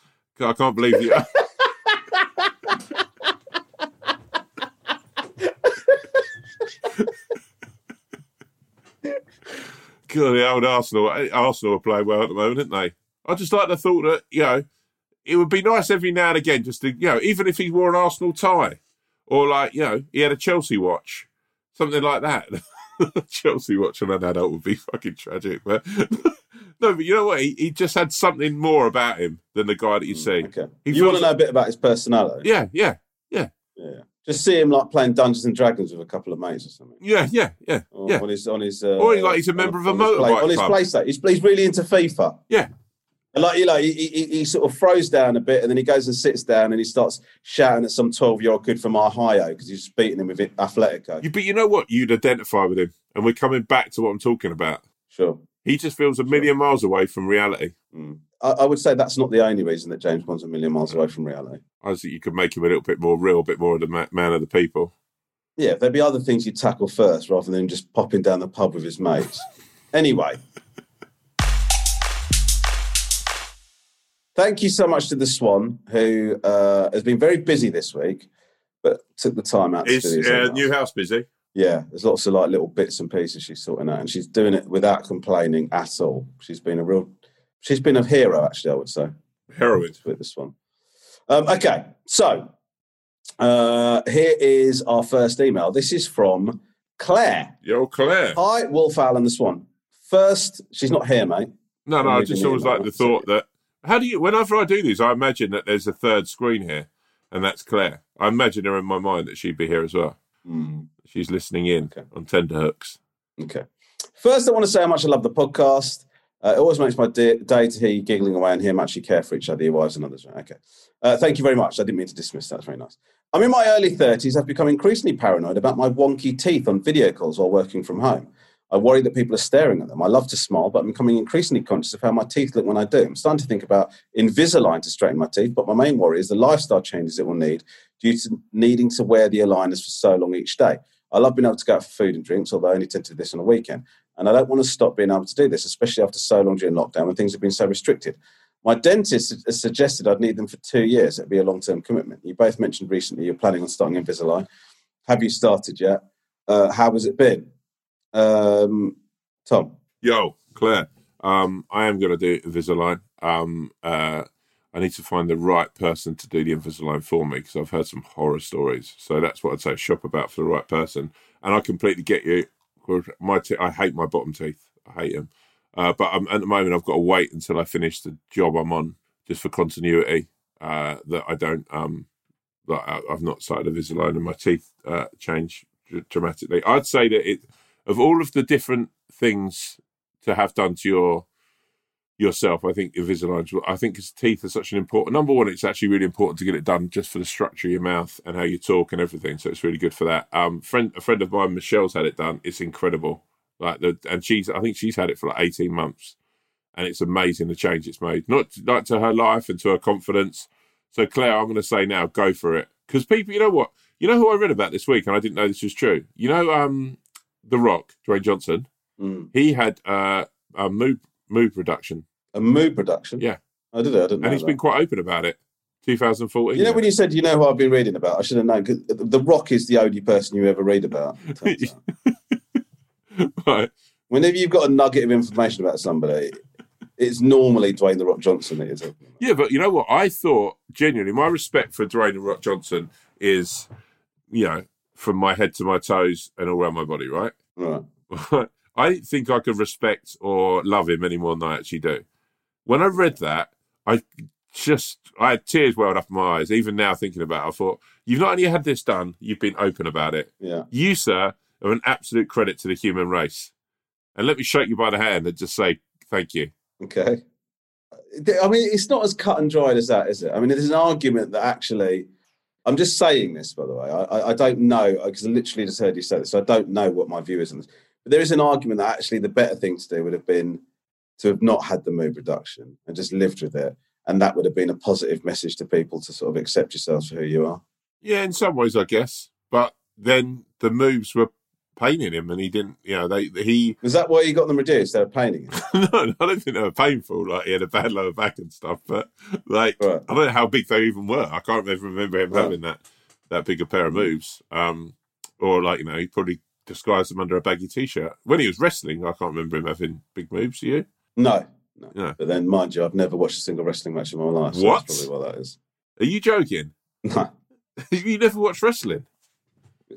I can't believe you. the old Arsenal, Arsenal are playing well at the moment, aren't they? I just like the thought that, you know, it would be nice every now and again just to, you know, even if he wore an Arsenal tie or like, you know, he had a Chelsea watch, something like that. Chelsea watch on an adult would be fucking tragic, but no, but you know what? He, he just had something more about him than the guy that you mm, see. Okay. He you want to know a bit about his personality? Yeah, yeah, yeah, Yeah. Just see him like playing Dungeons and Dragons with a couple of mates or something. yeah, yeah, yeah, Or yeah, On his, on his, uh, Or he's like- he's a on- member of a on his play- motorbike on his club. PlayStation. He's, he's really into FIFA. yeah. And like you know, he, he, he sort of throws down a bit, and then he goes and sits down, and he starts shouting at some twelve-year-old kid from Ohio because he's beating him with it, Atletico. You, but you know what? You'd identify with him, and we're coming back to what I'm talking about. Sure. He just feels a million miles away from reality. Mm. I, I would say that's not the only reason that James Bond's a million miles away from reality. I think you could make him a little bit more real, a bit more of the man of the people. Yeah, there'd be other things you'd tackle first rather than just popping down the pub with his mates. anyway. Thank you so much to the Swan, who uh, has been very busy this week, but took the time out to Is uh, new house busy? Yeah, there's lots of like little bits and pieces she's sorting out, and she's doing it without complaining at all. She's been a real, she's been a hero, actually. I would say Heroin. with this one. Um, okay, so uh, here is our first email. This is from Claire. Yo, Claire. Hi, Wolf Owl and the Swan. First, she's not here, mate. No, no, I'm just always like the thought that how do you whenever I do these, I imagine that there's a third screen here, and that's Claire. I imagine her in my mind that she'd be here as well. Hmm. She's listening in Okay. on tender hooks. Okay. First, I want to say how much I love the podcast. Uh, it always makes my day, day to hear you giggling away and hear how much you care for each other, your wives and others. Okay. Uh, thank you very much. I didn't mean to dismiss that. That's very nice. I'm in my early 30s. I've become increasingly paranoid about my wonky teeth on video calls while working from home. I worry that people are staring at them. I love to smile, but I'm becoming increasingly conscious of how my teeth look when I do. I'm starting to think about Invisalign to straighten my teeth, but my main worry is the lifestyle changes it will need due to needing to wear the aligners for so long each day. I love being able to go out for food and drinks, although I only tend to do this on a weekend. And I don't want to stop being able to do this, especially after so long during lockdown when things have been so restricted. My dentist has suggested I'd need them for two years. It'd be a long term commitment. You both mentioned recently you're planning on starting Invisalign. Have you started yet? Uh, how has it been? Um, Tom? Yo, Claire. Um, I am going to do Invisalign. Um, uh, I need to find the right person to do the Invisalign for me because I've heard some horror stories. So that's what I'd say: shop about for the right person. And I completely get you. My te- I hate my bottom teeth. I hate them. Uh, but I'm, at the moment, I've got to wait until I finish the job I'm on, just for continuity. Uh, that I don't. Um, that I, I've not started Invisalign, and my teeth uh, change dr- dramatically. I'd say that it of all of the different things to have done to your yourself, I think Invisalign. I think his teeth are such an important. Number one, it's actually really important to get it done just for the structure of your mouth and how you talk and everything. So it's really good for that. Um, friend, a friend of mine, Michelle's had it done. It's incredible. Like the and she's, I think she's had it for like eighteen months, and it's amazing the change it's made. Not like to her life and to her confidence. So Claire, I'm going to say now, go for it because people, you know what, you know who I read about this week, and I didn't know this was true. You know, um, The Rock, Dwayne Johnson. Mm. He had uh, a mood mood reduction. A mood production? Yeah. I did it. I didn't know and he's that. been quite open about it. 2014. You know, when you said, you know who I've been reading about, I should have known. Cause The Rock is the only person you ever read about. it turns out. right. Whenever you've got a nugget of information about somebody, it's normally Dwayne The Rock Johnson that you're talking about. Yeah, but you know what? I thought genuinely, my respect for Dwayne The Rock Johnson is, you know, from my head to my toes and all around my body, right? Right. I didn't think I could respect or love him any more than I actually do. When I read that, I just I had tears welled up in my eyes. Even now, thinking about it, I thought you've not only had this done, you've been open about it. Yeah. You, sir, are an absolute credit to the human race. And let me shake you by the hand and just say thank you. Okay. I mean, it's not as cut and dried as that, is it? I mean, there's an argument that actually, I'm just saying this, by the way. I, I- don't know, because I literally just heard you say this, so I don't know what my view is on this. But there is an argument that actually the better thing to do would have been to have not had the mood reduction and just lived with it. And that would have been a positive message to people to sort of accept yourselves for who you are. Yeah, in some ways, I guess. But then the moves were paining him, and he didn't. You know, they he. Was that why you got them reduced? They were painting it. no, I don't think they were painful. Like he had a bad lower back and stuff. But like, Right. I don't know how big they even were. I can't ever remember him Right. having that that big a pair of moves. Um, or like you know, he probably disguised them under a baggy t-shirt when he was wrestling. I can't remember him having big moves. Do you? No. No. Yeah. But then, mind you, I've never watched a single wrestling match in my life. So What? That's probably what that is. Are you joking? No. you never watched wrestling?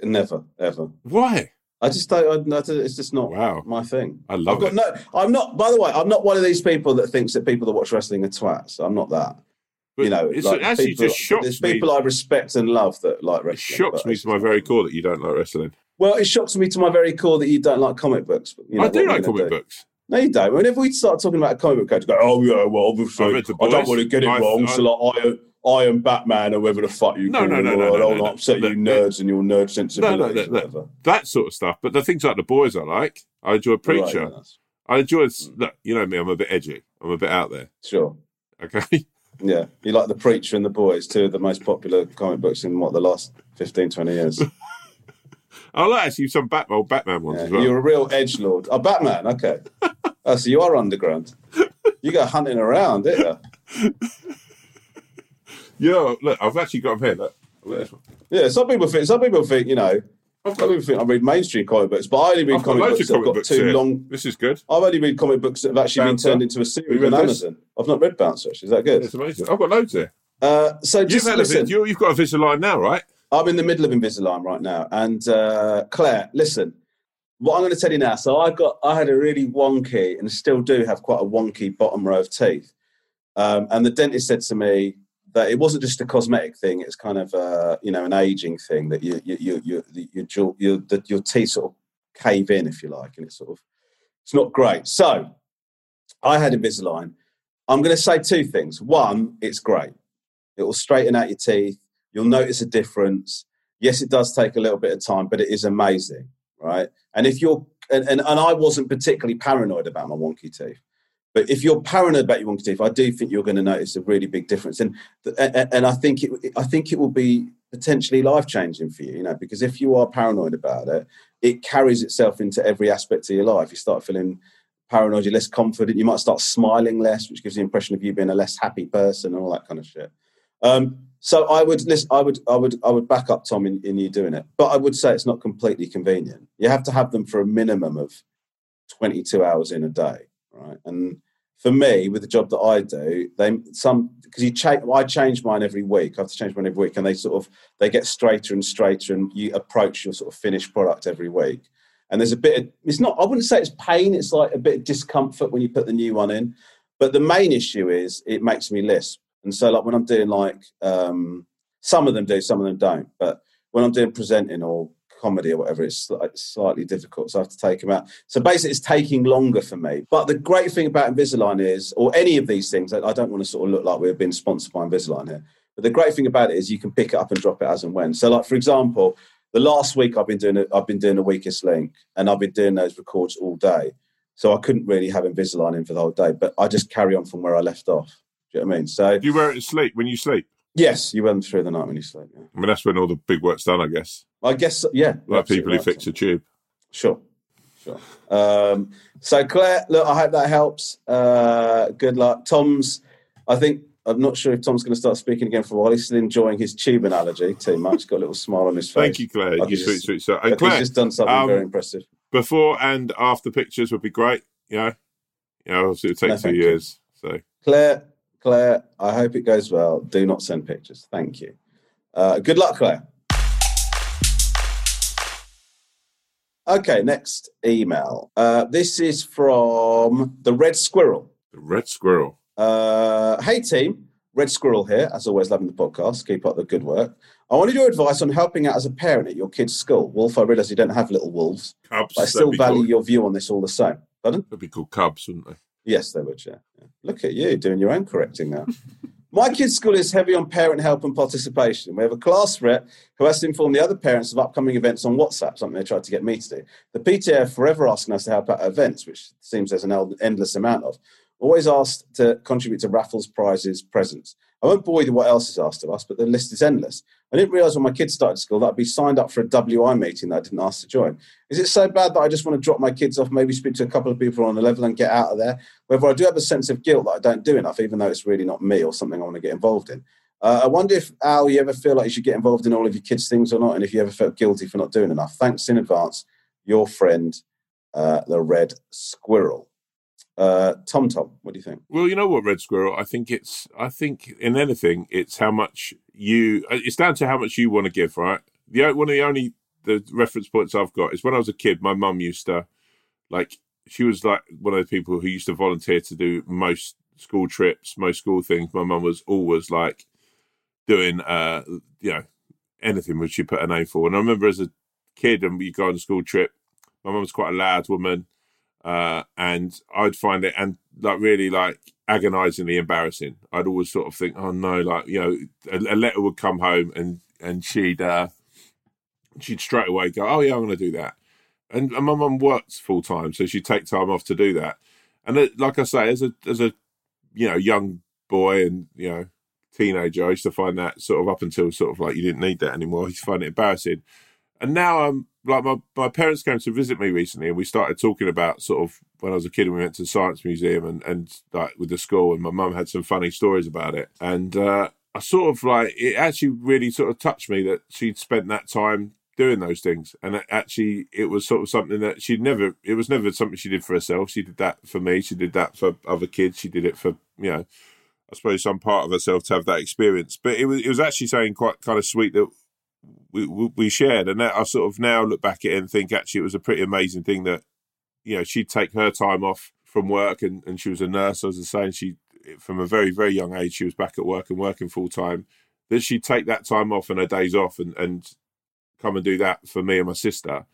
Never, ever. Why? I just don't. I, I- it's just not Wow. my thing. I love got it. no. I'm not. By the way, I'm not one of these people that thinks that people that watch wrestling are twats. I'm not that. But you know, it's like, actually people, just shocks There's me. people I respect and love that like It wrestling. shocks me to my very core that you don't like wrestling. Well, it shocks me to my very core that you don't like comic books. but, You know, I do like comic do? books. No, you don't. Whenever we start talking about a comic book character, go, oh yeah, well obviously I I, don't want to get it I- wrong. I- so like I, I am Batman, or whatever the fuck you No, call no, no, no, no, no, upset no. you nerds and your nerd sensibilities, no, no. whatever. That sort of stuff. But the things like the boys I like. I enjoy Preacher. that's- I enjoy. Mm. Look, you know me. I'm a bit edgy. I'm a bit out there. Sure. Okay. Yeah, you like The Preacher and The Boys, two of the most popular comic books in what the last 15, 20 years. I like actually some Batman, Batman ones Yeah, as well. You're a real edge lord. Oh, Batman. Okay. oh, so you are underground. You go hunting around, don't you? Yeah, look, I've actually got them here. Look. Look at. Yeah. Some people think. Some people think. You know. I've got, people think I read mainstream comic books, but I only read I've comic books that have got books too here. long. This is good. I've only read comic books that have actually Bouncer. been turned into a series You on this? Amazon. I've not read Bouncer. Actually. Is that good? It's amazing. I've got loads here. Uh, so You've just a listen. vid- you, you've got a Invisalign now, right? I'm in the middle of Invisalign right now, and uh, Claire, listen. What I'm going to tell you now. So I got, I had a really wonky, and still do have quite a wonky bottom row of teeth. Um, and the dentist said to me that it wasn't just a cosmetic thing; it's kind of, uh, you know, an aging thing that you, you, you, you, your teeth sort of cave in, if you like, and it's sort of, it's not great. So I had Invisalign. I'm going to say two things. One, it's great. It will straighten out your teeth. You'll notice a difference. Yes, it does take a little bit of time, but it is amazing, right? And if you're, and, and, and I wasn't particularly paranoid about my wonky teeth, but if you're paranoid about your wonky teeth, I do think you're going to notice a really big difference. And and, I think it, I think it will be potentially life changing for you, you know, because if you are paranoid about it, it carries itself into every aspect of your life. You start feeling paranoid, you're less confident. You might start smiling less, which gives the impression of you being a less happy person and all that kind of shit. Um, so I would listen, I would I would I would back up Tom in, in you doing it, but I would say it's not completely convenient. You have to have them for a minimum of 22 hours in a day, right? And for me, with the job that I do, they some because you change. I change mine every week. I have to change mine every week, and they sort of they get straighter and straighter, and you approach your sort of finished product every week. And there's a bit. Of, it's not. I wouldn't say it's pain. It's like a bit of discomfort when you put the new one in. But the main issue is it makes me lisp. And so, like when I'm doing like um, some of them do, some of them don't. But when I'm doing presenting or comedy or whatever, it's like slightly difficult. So I have to take them out. So basically, it's taking longer for me. But the great thing about Invisalign is, or any of these things, I don't want to sort of look like we're being sponsored by Invisalign here. But the great thing about it is you can pick it up and drop it as and when. So, like for example, the last week I've been doing a, I've been doing a weakest link, and I've been doing those records all day. So I couldn't really have Invisalign in for the whole day, but I just carry on from where I left off. Do you know what I mean? So Do you wear it to sleep when you sleep? yes, you run through the night when you sleep. Yeah. I mean, that's when all the big work's done, I guess. I guess yeah. Like people who fix a tube. Sure, sure. Um, so Claire, look, I hope that helps. Uh, good luck, Tom's. I think I'm not sure if Tom's going to start speaking again for a while. He's still enjoying his tube analogy too much. Got a little smile on his face. Thank you, Claire. Like you sweet, sweet. So, like and he's just done something um, very impressive. before and after pictures would be great. You know, you know, obviously it would No, take two thank you. years. So Claire, Claire, I hope it goes well. Do not send pictures. Thank you. Uh, good luck, Claire. Okay, next email. Uh, this is from the Red Squirrel. the red squirrel. Uh, hey, team. Red Squirrel here, as always, loving the podcast. Keep up the good work. I wanted your advice on helping out as a parent at your kid's school. Wolf, I realise you don't have little wolves, Cubs. I still value your view on this all the same. Pardon? That'd be called Cubs, wouldn't they? Yes, they would, yeah. yeah. Look at you doing your own correcting now. My kids' school is heavy on parent help and participation. We have a class rep who has to inform the other parents of upcoming events on WhatsApp, something they tried to get me to do. The PTA are forever asking us to help out at events, which seems there's an endless amount of. Always asked to contribute to raffles, prizes, presents. I won't bore you with what else is asked of us, but the list is endless. I didn't realise when my kids started school that I'd be signed up for a WI meeting that I didn't ask to join. Is it so bad that I just want to drop my kids off, maybe speak to a couple of people on the level and get out of there? Whether I do have a sense of guilt that I don't do enough, even though it's really not me or something I want to get involved in. Uh, I wonder if, Al, you ever feel like you should get involved in all of your kids' things or not, and if you ever felt guilty for not doing enough. Thanks in advance, your friend, uh, the Red Squirrel. Uh, Tom Tom, what do you think? Well, you know what, Red Squirrel. I think it's. I think in anything, it's how much you. uh, It's down to how much you want to give, right? The one of the only the reference points I've got is when I was a kid. My mum used to, like, she was like one of the people who used to volunteer to do most school trips, most school things. My mum was always like doing, uh, you know, anything which she put her name for. And I remember as a kid, and we go on a school trip. My mum was quite a loud woman uh, and I'd find it and like really like agonizingly embarrassing. I'd always sort of think, oh no, like you know, a, a letter would come home and and she'd uh, she'd straight away go, oh yeah, I'm going to do that. And, and my mum works full time, so she'd take time off to do that. And like I say, as a as a you know young boy and you know teenager, I used to find that sort of up until sort of like you didn't need that anymore. To find it embarrassing. And now I'm like my, my parents came to visit me recently and we started talking about sort of when I was a kid and we went to the science museum and, and like with the school and my mum had some funny stories about it. And uh, I sort of like it actually really sort of touched me that she'd spent that time doing those things. And it actually it was sort of something that she'd never it was never something she did for herself. She did that for me, she did that for other kids, she did it for you know I suppose some part of herself to have that experience. But it was it was actually saying quite kind of sweet that we, we shared, and that I sort of now look back at it and think actually it was a pretty amazing thing that you know she'd take her time off from work, and, and she was a nurse. As I was saying, she from a very very young age she was back at work and working full time. That she'd take that time off and her days off and and come and do that for me and my sister.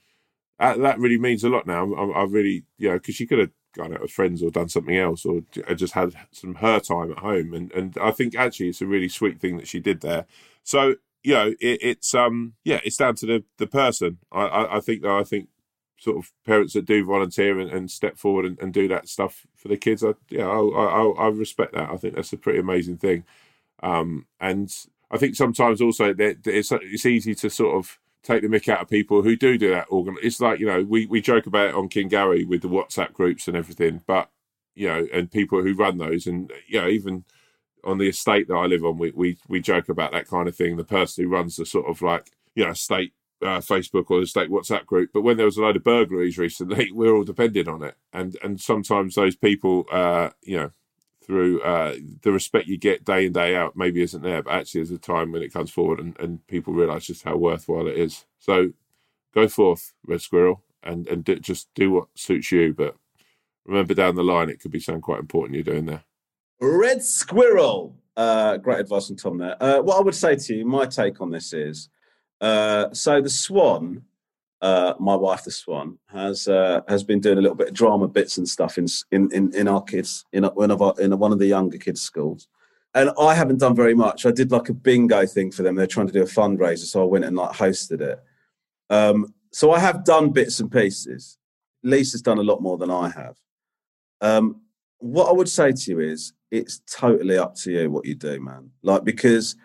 That, that really means a lot now. I, I really you know because she could have gone out with friends or done something else or just had some her time at home and and I think actually it's a really sweet thing that she did there. So you know, it, it's um, yeah, it's down to the the person. I, I, I think though, I think sort of parents that do volunteer and, and step forward and, and do that stuff for the kids. I yeah, I, I I respect that. I think that's a pretty amazing thing. Um, and I think sometimes also that it's it's easy to sort of take the mick out of people who do do that. Organ, it's like you know we we joke about it on King Gary with the WhatsApp groups and everything, but you know, and people who run those, and you know, even on the estate that I live on, we we we joke about that kind of thing. The person who runs the sort of like you know state uh, Facebook or the state WhatsApp group. But when there was a load of burglaries recently, we are all depending on it, and and sometimes those people, uh, you know, through uh, the respect you get day in day out, maybe isn't there. But actually, there's a time when it comes forward, and, and people realise just how worthwhile it is. So go forth, Red Squirrel, and and just do what suits you. But remember, down the line, it could be something quite important you're doing there. Red Squirrel. Uh, great advice from Tom there. Uh, what I would say to you, my take on this is uh, so the Swan, uh, my wife, the Swan, has uh, has been doing a little bit of drama bits and stuff in in in, in our kids in one of our, in one of the younger kids' schools. And I haven't done very much. I did like a bingo thing for them. They're trying to do a fundraiser, so I went and like hosted it. Um, so I have done bits and pieces. Leesa's done a lot more than I have. Um, what I would say to you is, it's totally up to you what you do, man. Like because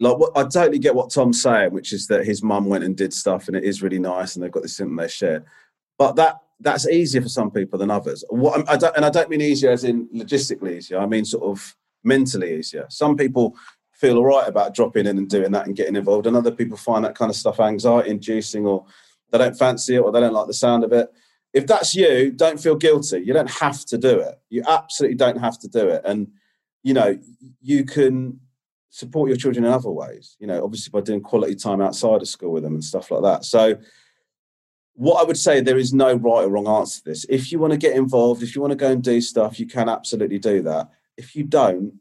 like what, I totally get what Tom's saying, which is that his mum went and did stuff, and it is really nice, and they've got this thing they share. But that that's easier for some people than others. What I don't, and I don't mean easier as in logistically easier. I mean sort of mentally easier. Some people feel all right about dropping in and doing that and getting involved, and other people find that kind of stuff anxiety inducing, or they don't fancy it, or they don't like the sound of it. If that's you, don't feel guilty. You don't have to do it. You absolutely don't have to do it, and you know you can support your children in other ways you know obviously by doing quality time outside of school with them and stuff like that. So what i would say there is no right or wrong answer to this. If you want to get involved if you want to go and do stuff you can absolutely do that. If you don't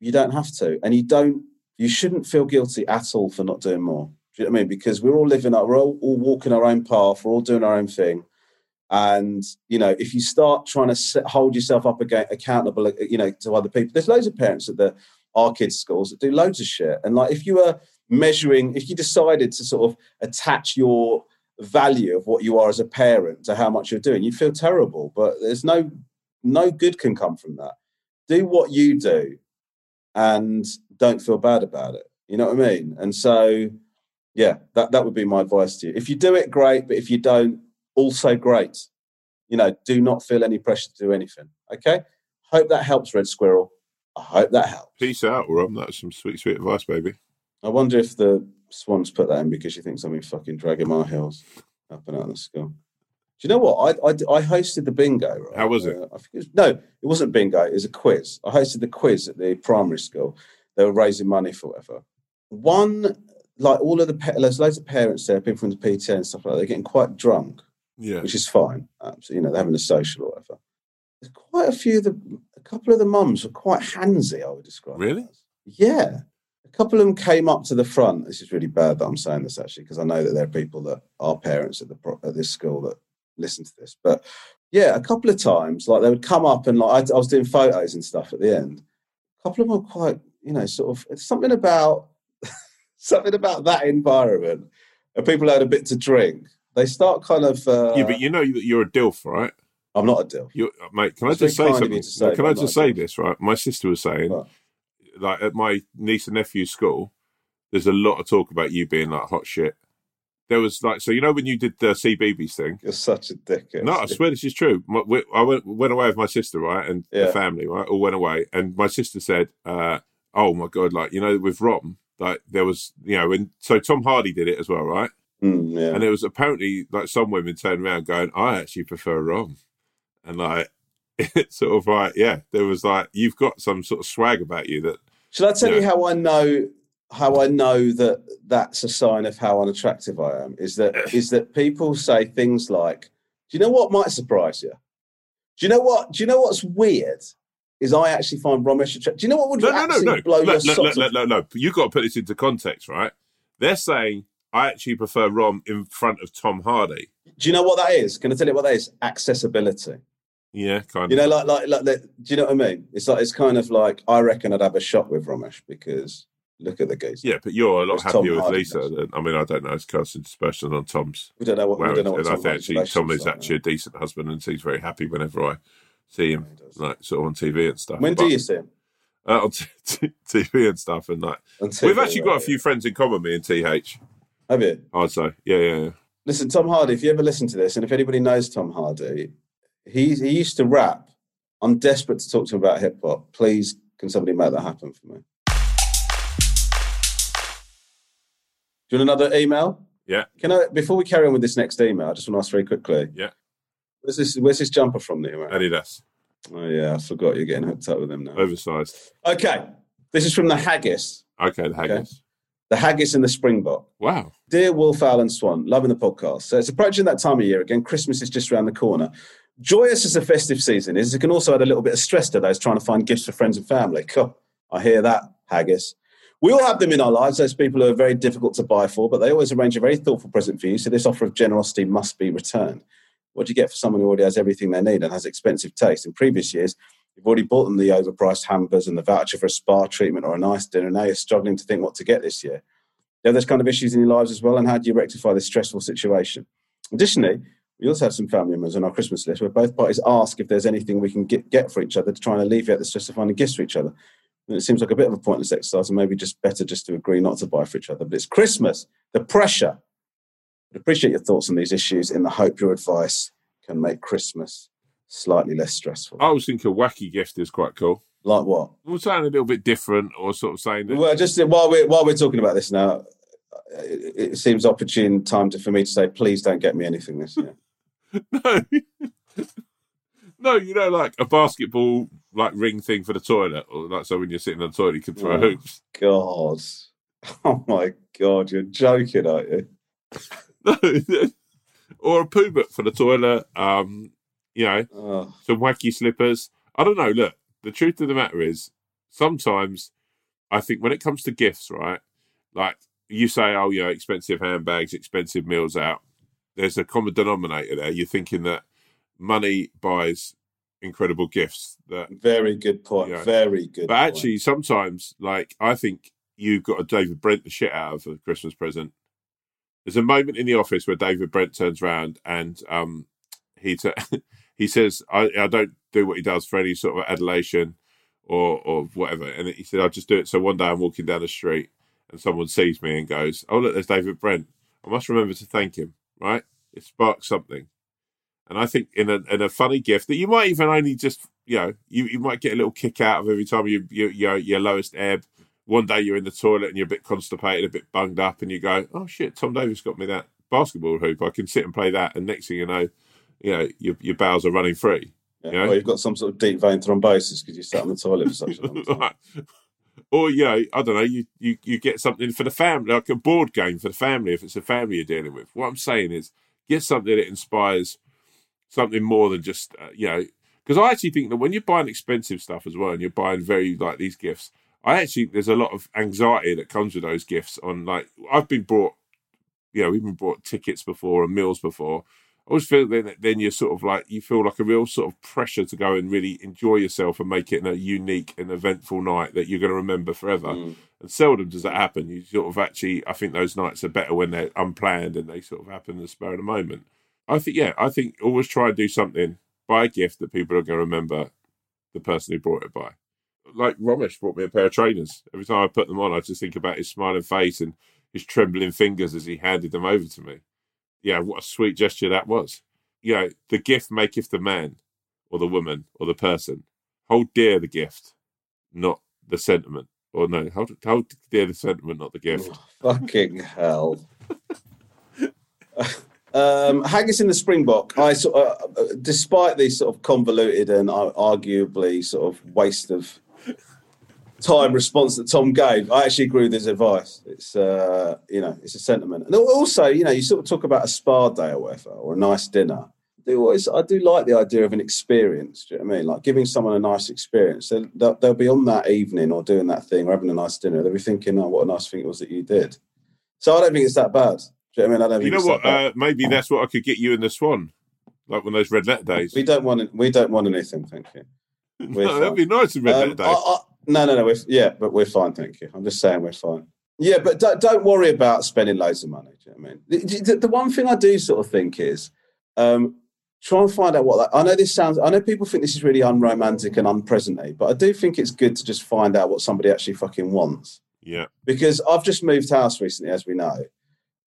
you don't have to. And you don't you shouldn't feel guilty at all for not doing more. Do you know what i mean? Because we're all living we're all, all walking our own path we're all doing our own thing and you know if you start trying to set, hold yourself up again accountable uh, you know to other people there's loads of parents at the our kids' schools that do loads of shit. And like, if you were measuring, if you decided to sort of attach your value of what you are as a parent to how much you're doing, you'd feel terrible. But there's no no good can come from that. Do what you do, and don't feel bad about it. You know what I mean? And so, yeah, that that would be my advice to you. If you do it, great. But if you don't, also great. You know, do not feel any pressure to do anything. Okay. Hope that helps, Red Squirrel. I hope that helps. Peace out, Rob. That's some sweet, sweet advice, baby. I wonder if the Swans put that in because she thinks I'm in fucking dragging my heels up and out of the school. Do you know what? I, I, I hosted the bingo. Right? How was it? Uh, I think it was, no, it wasn't bingo. It was a quiz. I hosted the quiz at the primary school. They were raising money for whatever. One, like all of the, there's loads of parents there, people from the PTA and stuff like that. They're getting quite drunk, Yeah. which is fine. You know, they're having a social or whatever. There's quite a few of the, a couple of the mums were quite handsy, I would describe. Really? Yeah. A couple of them came up to the front. This is really bad that I'm saying this actually, because I know that there are people that are parents at the at this school that listen to this. But yeah, a couple of times, like they would come up and like I, I was doing photos and stuff at the end. A couple of them were quite, you know, sort of it's something about something about that environment. And people had a bit to drink. They start kind of. Uh, yeah, but you know that you're a DILF, right? I'm not a deal. You, mate, can I just say very kind of something? say, can I just say DILF. this, right? My sister was saying, What? like, at my niece and nephew's school, there's a lot of talk about you being like hot shit. There was like, so you know when you did the CBeebies thing? You're such a dickhead. No, I swear this is true. My, we, I went, went away with my sister, right, and Yeah. the family, right, all went away, and my sister said, uh, "Oh my god, like you know, with Rom, like there was, you know, and so Tom Hardy did it as well, right? Mm, yeah. And it was apparently like some women turned around going, I actually prefer Rom. And like, it's sort of like, yeah, there was like, you've got some sort of swag about you that, Should I tell Yeah. you how I know how I know that that's a sign of how unattractive I am? Is that is that people say things like, "Do you know what might surprise you? Do you know what? Do you know what's weird? Is I actually find Romesh attractive. Do you know what would no, no, no, actually no, blow no, your no, socks no, off? no, no, You've got to put this into context, right? They're saying, I actually prefer Rom in front of Tom Hardy. Do you know what that is? Can I tell you what that is? Accessibility. Yeah, kind of. You know, like like like. Do you know what I mean? It's like it's kind of like I reckon I'd have a shot with Romesh because look at the geese. yeah, but you're a lot It's Tom happier with Hardy, Leesa. Than, I mean, I don't know. It's casting dispersion on Tom's We don't know what we don't know what and I Tom think actually Tom is like, actually a decent husband and he's very happy whenever I see him, Yeah, like sort of on TV and stuff. When do you see him? uh, on t- t- TV and stuff, and like On we've TV, actually got a right? few friends in common, me and TH. Have you? Oh, I'd say. Yeah, yeah, yeah. Listen, Tom Hardy, if you ever listen to this, and if anybody knows Tom Hardy, he, he used to rap. I'm desperate to talk to him about hip hop. Please, can somebody make that happen for me? Do you want another email? Yeah. Can I, before we carry on with this next email, I just want to ask very quickly. Yeah. Where's this, where's this jumper from that you're wearing? Adidas. Oh, yeah, I forgot you're getting hooked up with them now. Oversized. Okay. This is from the Haggis. Okay, the haggis. The Haggis and the Springbok. Wow. Dear Wolf Owl and Swan, loving the podcast. So it's approaching that time of year again. Christmas is just around the corner. Joyous as the festive season is, it can also add a little bit of stress to those trying to find gifts for friends and family. Cool. I hear that, Haggis. We all have them in our lives, those people who are very difficult to buy for, but they always arrange a very thoughtful present for you, so this offer of generosity must be returned. What do you get for someone who already has everything they need and has expensive taste? In previous years, you've already bought them the overpriced hampers and the voucher for a spa treatment or a nice dinner. Now you're struggling to think what to get this year. You have those kind of issues in your lives as well, and how do you rectify this stressful situation? Additionally, we also have some family members on our Christmas list where both parties ask if there's anything we can get, get for each other to try and alleviate the stress of finding gifts for each other. And it seems like a bit of a pointless exercise, and maybe just better just to agree not to buy for each other. But it's Christmas, the pressure. I'd appreciate your thoughts on these issues in the hope your advice can make Christmas slightly less stressful. I always think a wacky gift is quite cool. Like what? We're saying a little bit different, or sort of saying that. Well, just while we're while we're talking about this now, it, it seems opportune time to, for me to say, please don't get me anything this year. No, no, you know, like a basketball like ring thing for the toilet, or like so when you're sitting on the toilet, you can throw Oh. hoops. God, oh my God, you're joking, aren't you? No, or a poo book for the toilet. Um, you know, some wacky slippers. I don't know. Look, the truth of the matter is, sometimes I think when it comes to gifts, right? Like you say, oh, you know, expensive handbags, expensive meals out. There's a common denominator there. You're thinking that money buys incredible gifts. That, very good point. Yeah. Very good. but point. actually, sometimes, like I think you got a David Brent the shit out of a Christmas present. There's a moment in the office where David Brent turns around and um, he t- he says, I, "I don't do what he does for any sort of adulation or or whatever." And he said, "I just do it so one day I'm walking down the street and someone sees me and goes, "Oh look, there's David Brent. I must remember to thank him." Right? It sparks something. And I think in a in a funny gift that you might even only just you know you, you might get a little kick out of every time you you your your lowest ebb. One day you're in the toilet and you're a bit constipated, a bit bunged up, and you go, "Oh shit, Tom Davis got me that basketball hoop. I can sit and play that." And next thing you know, you know your your bowels are running free. Yeah. yeah. Or you've got some sort of deep vein thrombosis because you sat on the toilet for such a long time. or you know, I don't know, you, you you get something for the family, like a board game for the family if it's a family you're dealing with. What I'm saying is, get something that inspires something more than just uh, you know. Because I actually think that when you're buying expensive stuff as well, and you're buying very like these gifts, I actually there's a lot of anxiety that comes with those gifts. On like I've been brought, you know, we've been brought tickets before and meals before. I always feel then then you're sort of like you feel like a real sort of pressure to go and really enjoy yourself and make it a unique and eventful night that you're going to remember forever. Mm. And seldom does that happen. You sort of actually, I think those nights are better when they're unplanned and they sort of happen in the spur of the moment. I think, yeah, I think always try and do something, buy a gift that people are going to remember the person who brought it by. Like Romesh brought me a pair of trainers. Every time I put them on, I just think about his smiling face and his trembling fingers as he handed them over to me. Yeah, what a sweet gesture that was. You know, the gift maketh the man or the woman or the person. Hold dear the gift, not the sentiment. Or no, hold, hold dear the sentiment, not the gift. Fucking hell. um, Haggis in the Springbok. I sort of, uh, despite the sort of convoluted and uh, arguably sort of waste of time response that Tom gave, I actually agree with his advice. It's uh, you know, it's a sentiment, and also you know, you sort of talk about a spa day or whatever, or a nice dinner. I do always, I do like the idea of an experience. Do you know what I mean? Like giving someone a nice experience. They'll, they'll, they'll be on that evening or doing that thing or having a nice dinner. They'll be thinking, "Oh, what a nice thing it was that you did." So I don't think it's that bad. Do you know what I mean? I don't You think know it's what? that. Uh, maybe that's what I could get you in the Swan, like when those red letter days. we don't want, we don't want anything. Thank you. no, that'd be nice in red Um, letter days. I- I- no, no, no. We're, yeah, but we're fine. Thank you. I'm just saying we're fine. Yeah, but don't, don't worry about spending loads of money. Do you know what I mean? The, the, the one thing I do sort of think is um, try and find out what. Like, I know this sounds. I know people think this is really unromantic and unpresent but I do think it's good to just find out what somebody actually fucking wants yeah, because I've just moved house recently, as we know,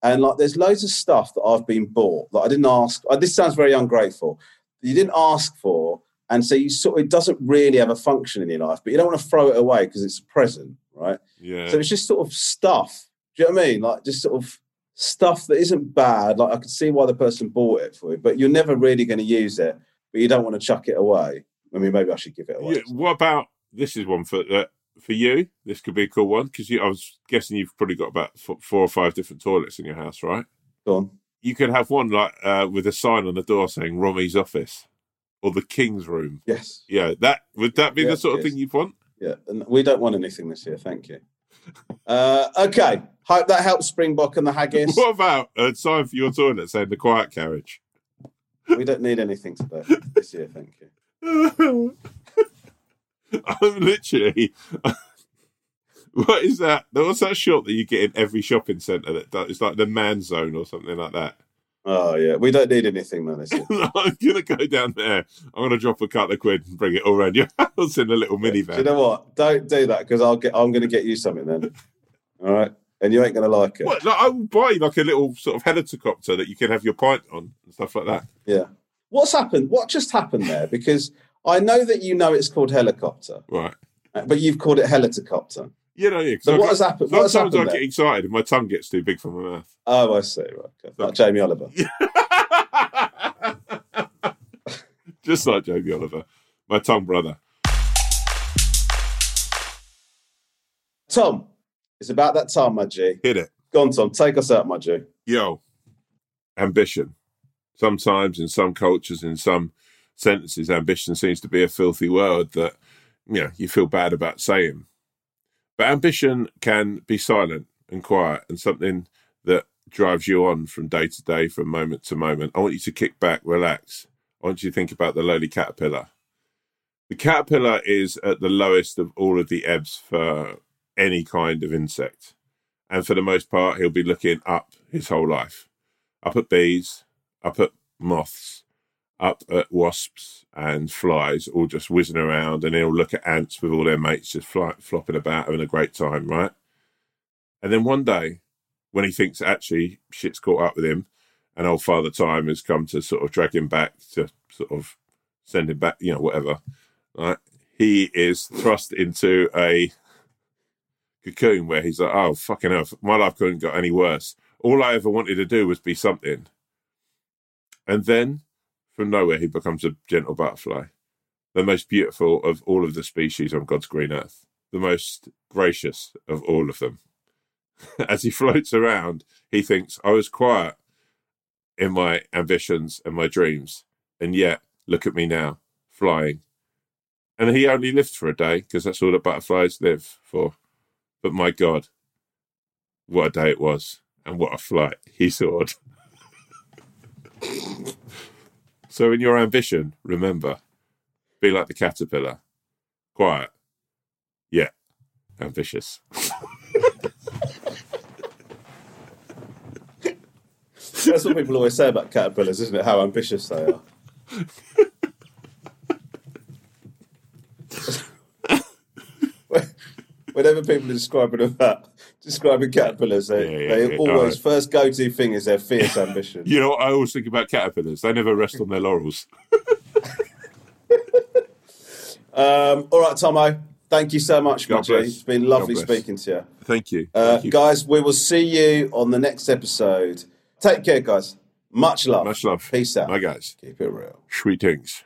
And like, there's loads of stuff that I've been bought that I didn't ask. uh, This sounds very ungrateful. You didn't ask for, and so you sort of, it doesn't really have a function in your life, but you don't want to throw it away because it's a present, right? Yeah. So it's just sort of stuff. Do you know what I mean? Like just sort of stuff that isn't bad. Like I can see why the person bought it for you, but you're never really going to use it. But you don't want to chuck it away. I mean, maybe I should give it away. Yeah, what about this? Is one for uh, for you? This could be a cool one because I was guessing you've probably got about four or five different toilets in your house, right? Go on. You could have one like uh, with a sign on the door saying Romy's office or the King's room. Yes. Yeah, that would that be Yeah, the sort of yes. thing you'd want? Yeah. And we don't want anything this year. Thank you. Uh, okay. Hope that helps Springbok and the Haggis. What about a sign for your toilet saying the quiet carriage? we don't need anything today this year. Thank you. I'm literally. what is that? What's that shop that you get in every shopping centre? That does, it's like the man zone or something like that. Oh yeah, we don't need anything man. I'm gonna go down there. I'm gonna drop a couple of quid and bring it all around your house in a little minivan. Do you know what? Don't do that because I'll get. I'm going to get you something then. All right, and you ain't going to like it. What? Like, I will buy you like a little sort of helicopter that you can have your pint on and stuff like that. Yeah. What's happened? What just happened there? Because I know that you know it's called helicopter, Right. but you've called it helicopter. You know, yeah. So what has happened? What has Sometimes happened I get excited and my tongue gets too big for my mouth. Oh, I see. Right, okay. Like Jamie Oliver. Just like Jamie Oliver, my tongue brother. Tom, it's about that time, my G. Hit it. Go on, Tom. Take us out, my G. Yo, ambition. Sometimes in some cultures, in some sentences, ambition seems to be a filthy word that you know you feel bad about saying. But ambition can be silent and quiet and something that drives you on from day to day, from moment to moment. I want you to kick back, relax. I want you to think about the lowly caterpillar. The caterpillar is at the lowest of all of the ebbs for any kind of insect. And for the most part, he'll be looking up his whole life up at bees, up at moths, up at wasps and flies, all just whizzing around. And he'll look at ants with all their mates just fly, flopping about, having a great time, right? And then one day, when he thinks actually shit's caught up with him, and old Father Time has come to sort of drag him back to sort of send him back, you know, whatever, right? He is thrust into a cocoon where he's like, oh, fucking hell, my life couldn't got any worse. All I ever wanted to do was be something. And then from nowhere, he becomes a gentle butterfly, the most beautiful of all of the species on God's green earth, the most gracious of all of them. As he floats around, he thinks, I was quiet in my ambitions and my dreams, and yet look at me now, flying. And he only lived for a day because that's all that butterflies live for. But my God, what a day it was, and what a flight he soared. so, in your ambition, remember be like the caterpillar, quiet, yet ambitious. That's what people always say about caterpillars, isn't it? How ambitious they are. Whenever people are describing about describing caterpillars, they, Yeah, yeah, they yeah, always first go to thing is their fierce ambition. You know what I always think about caterpillars? They never rest on their laurels. Um, all right, Tomo. Thank you so much, God G. It's been lovely speaking to you. Thank you. Uh, Thank you. guys, we will see you on the next episode. Take care, guys. Much love. Much love. Peace out. My guys. Keep it real. Sweet things.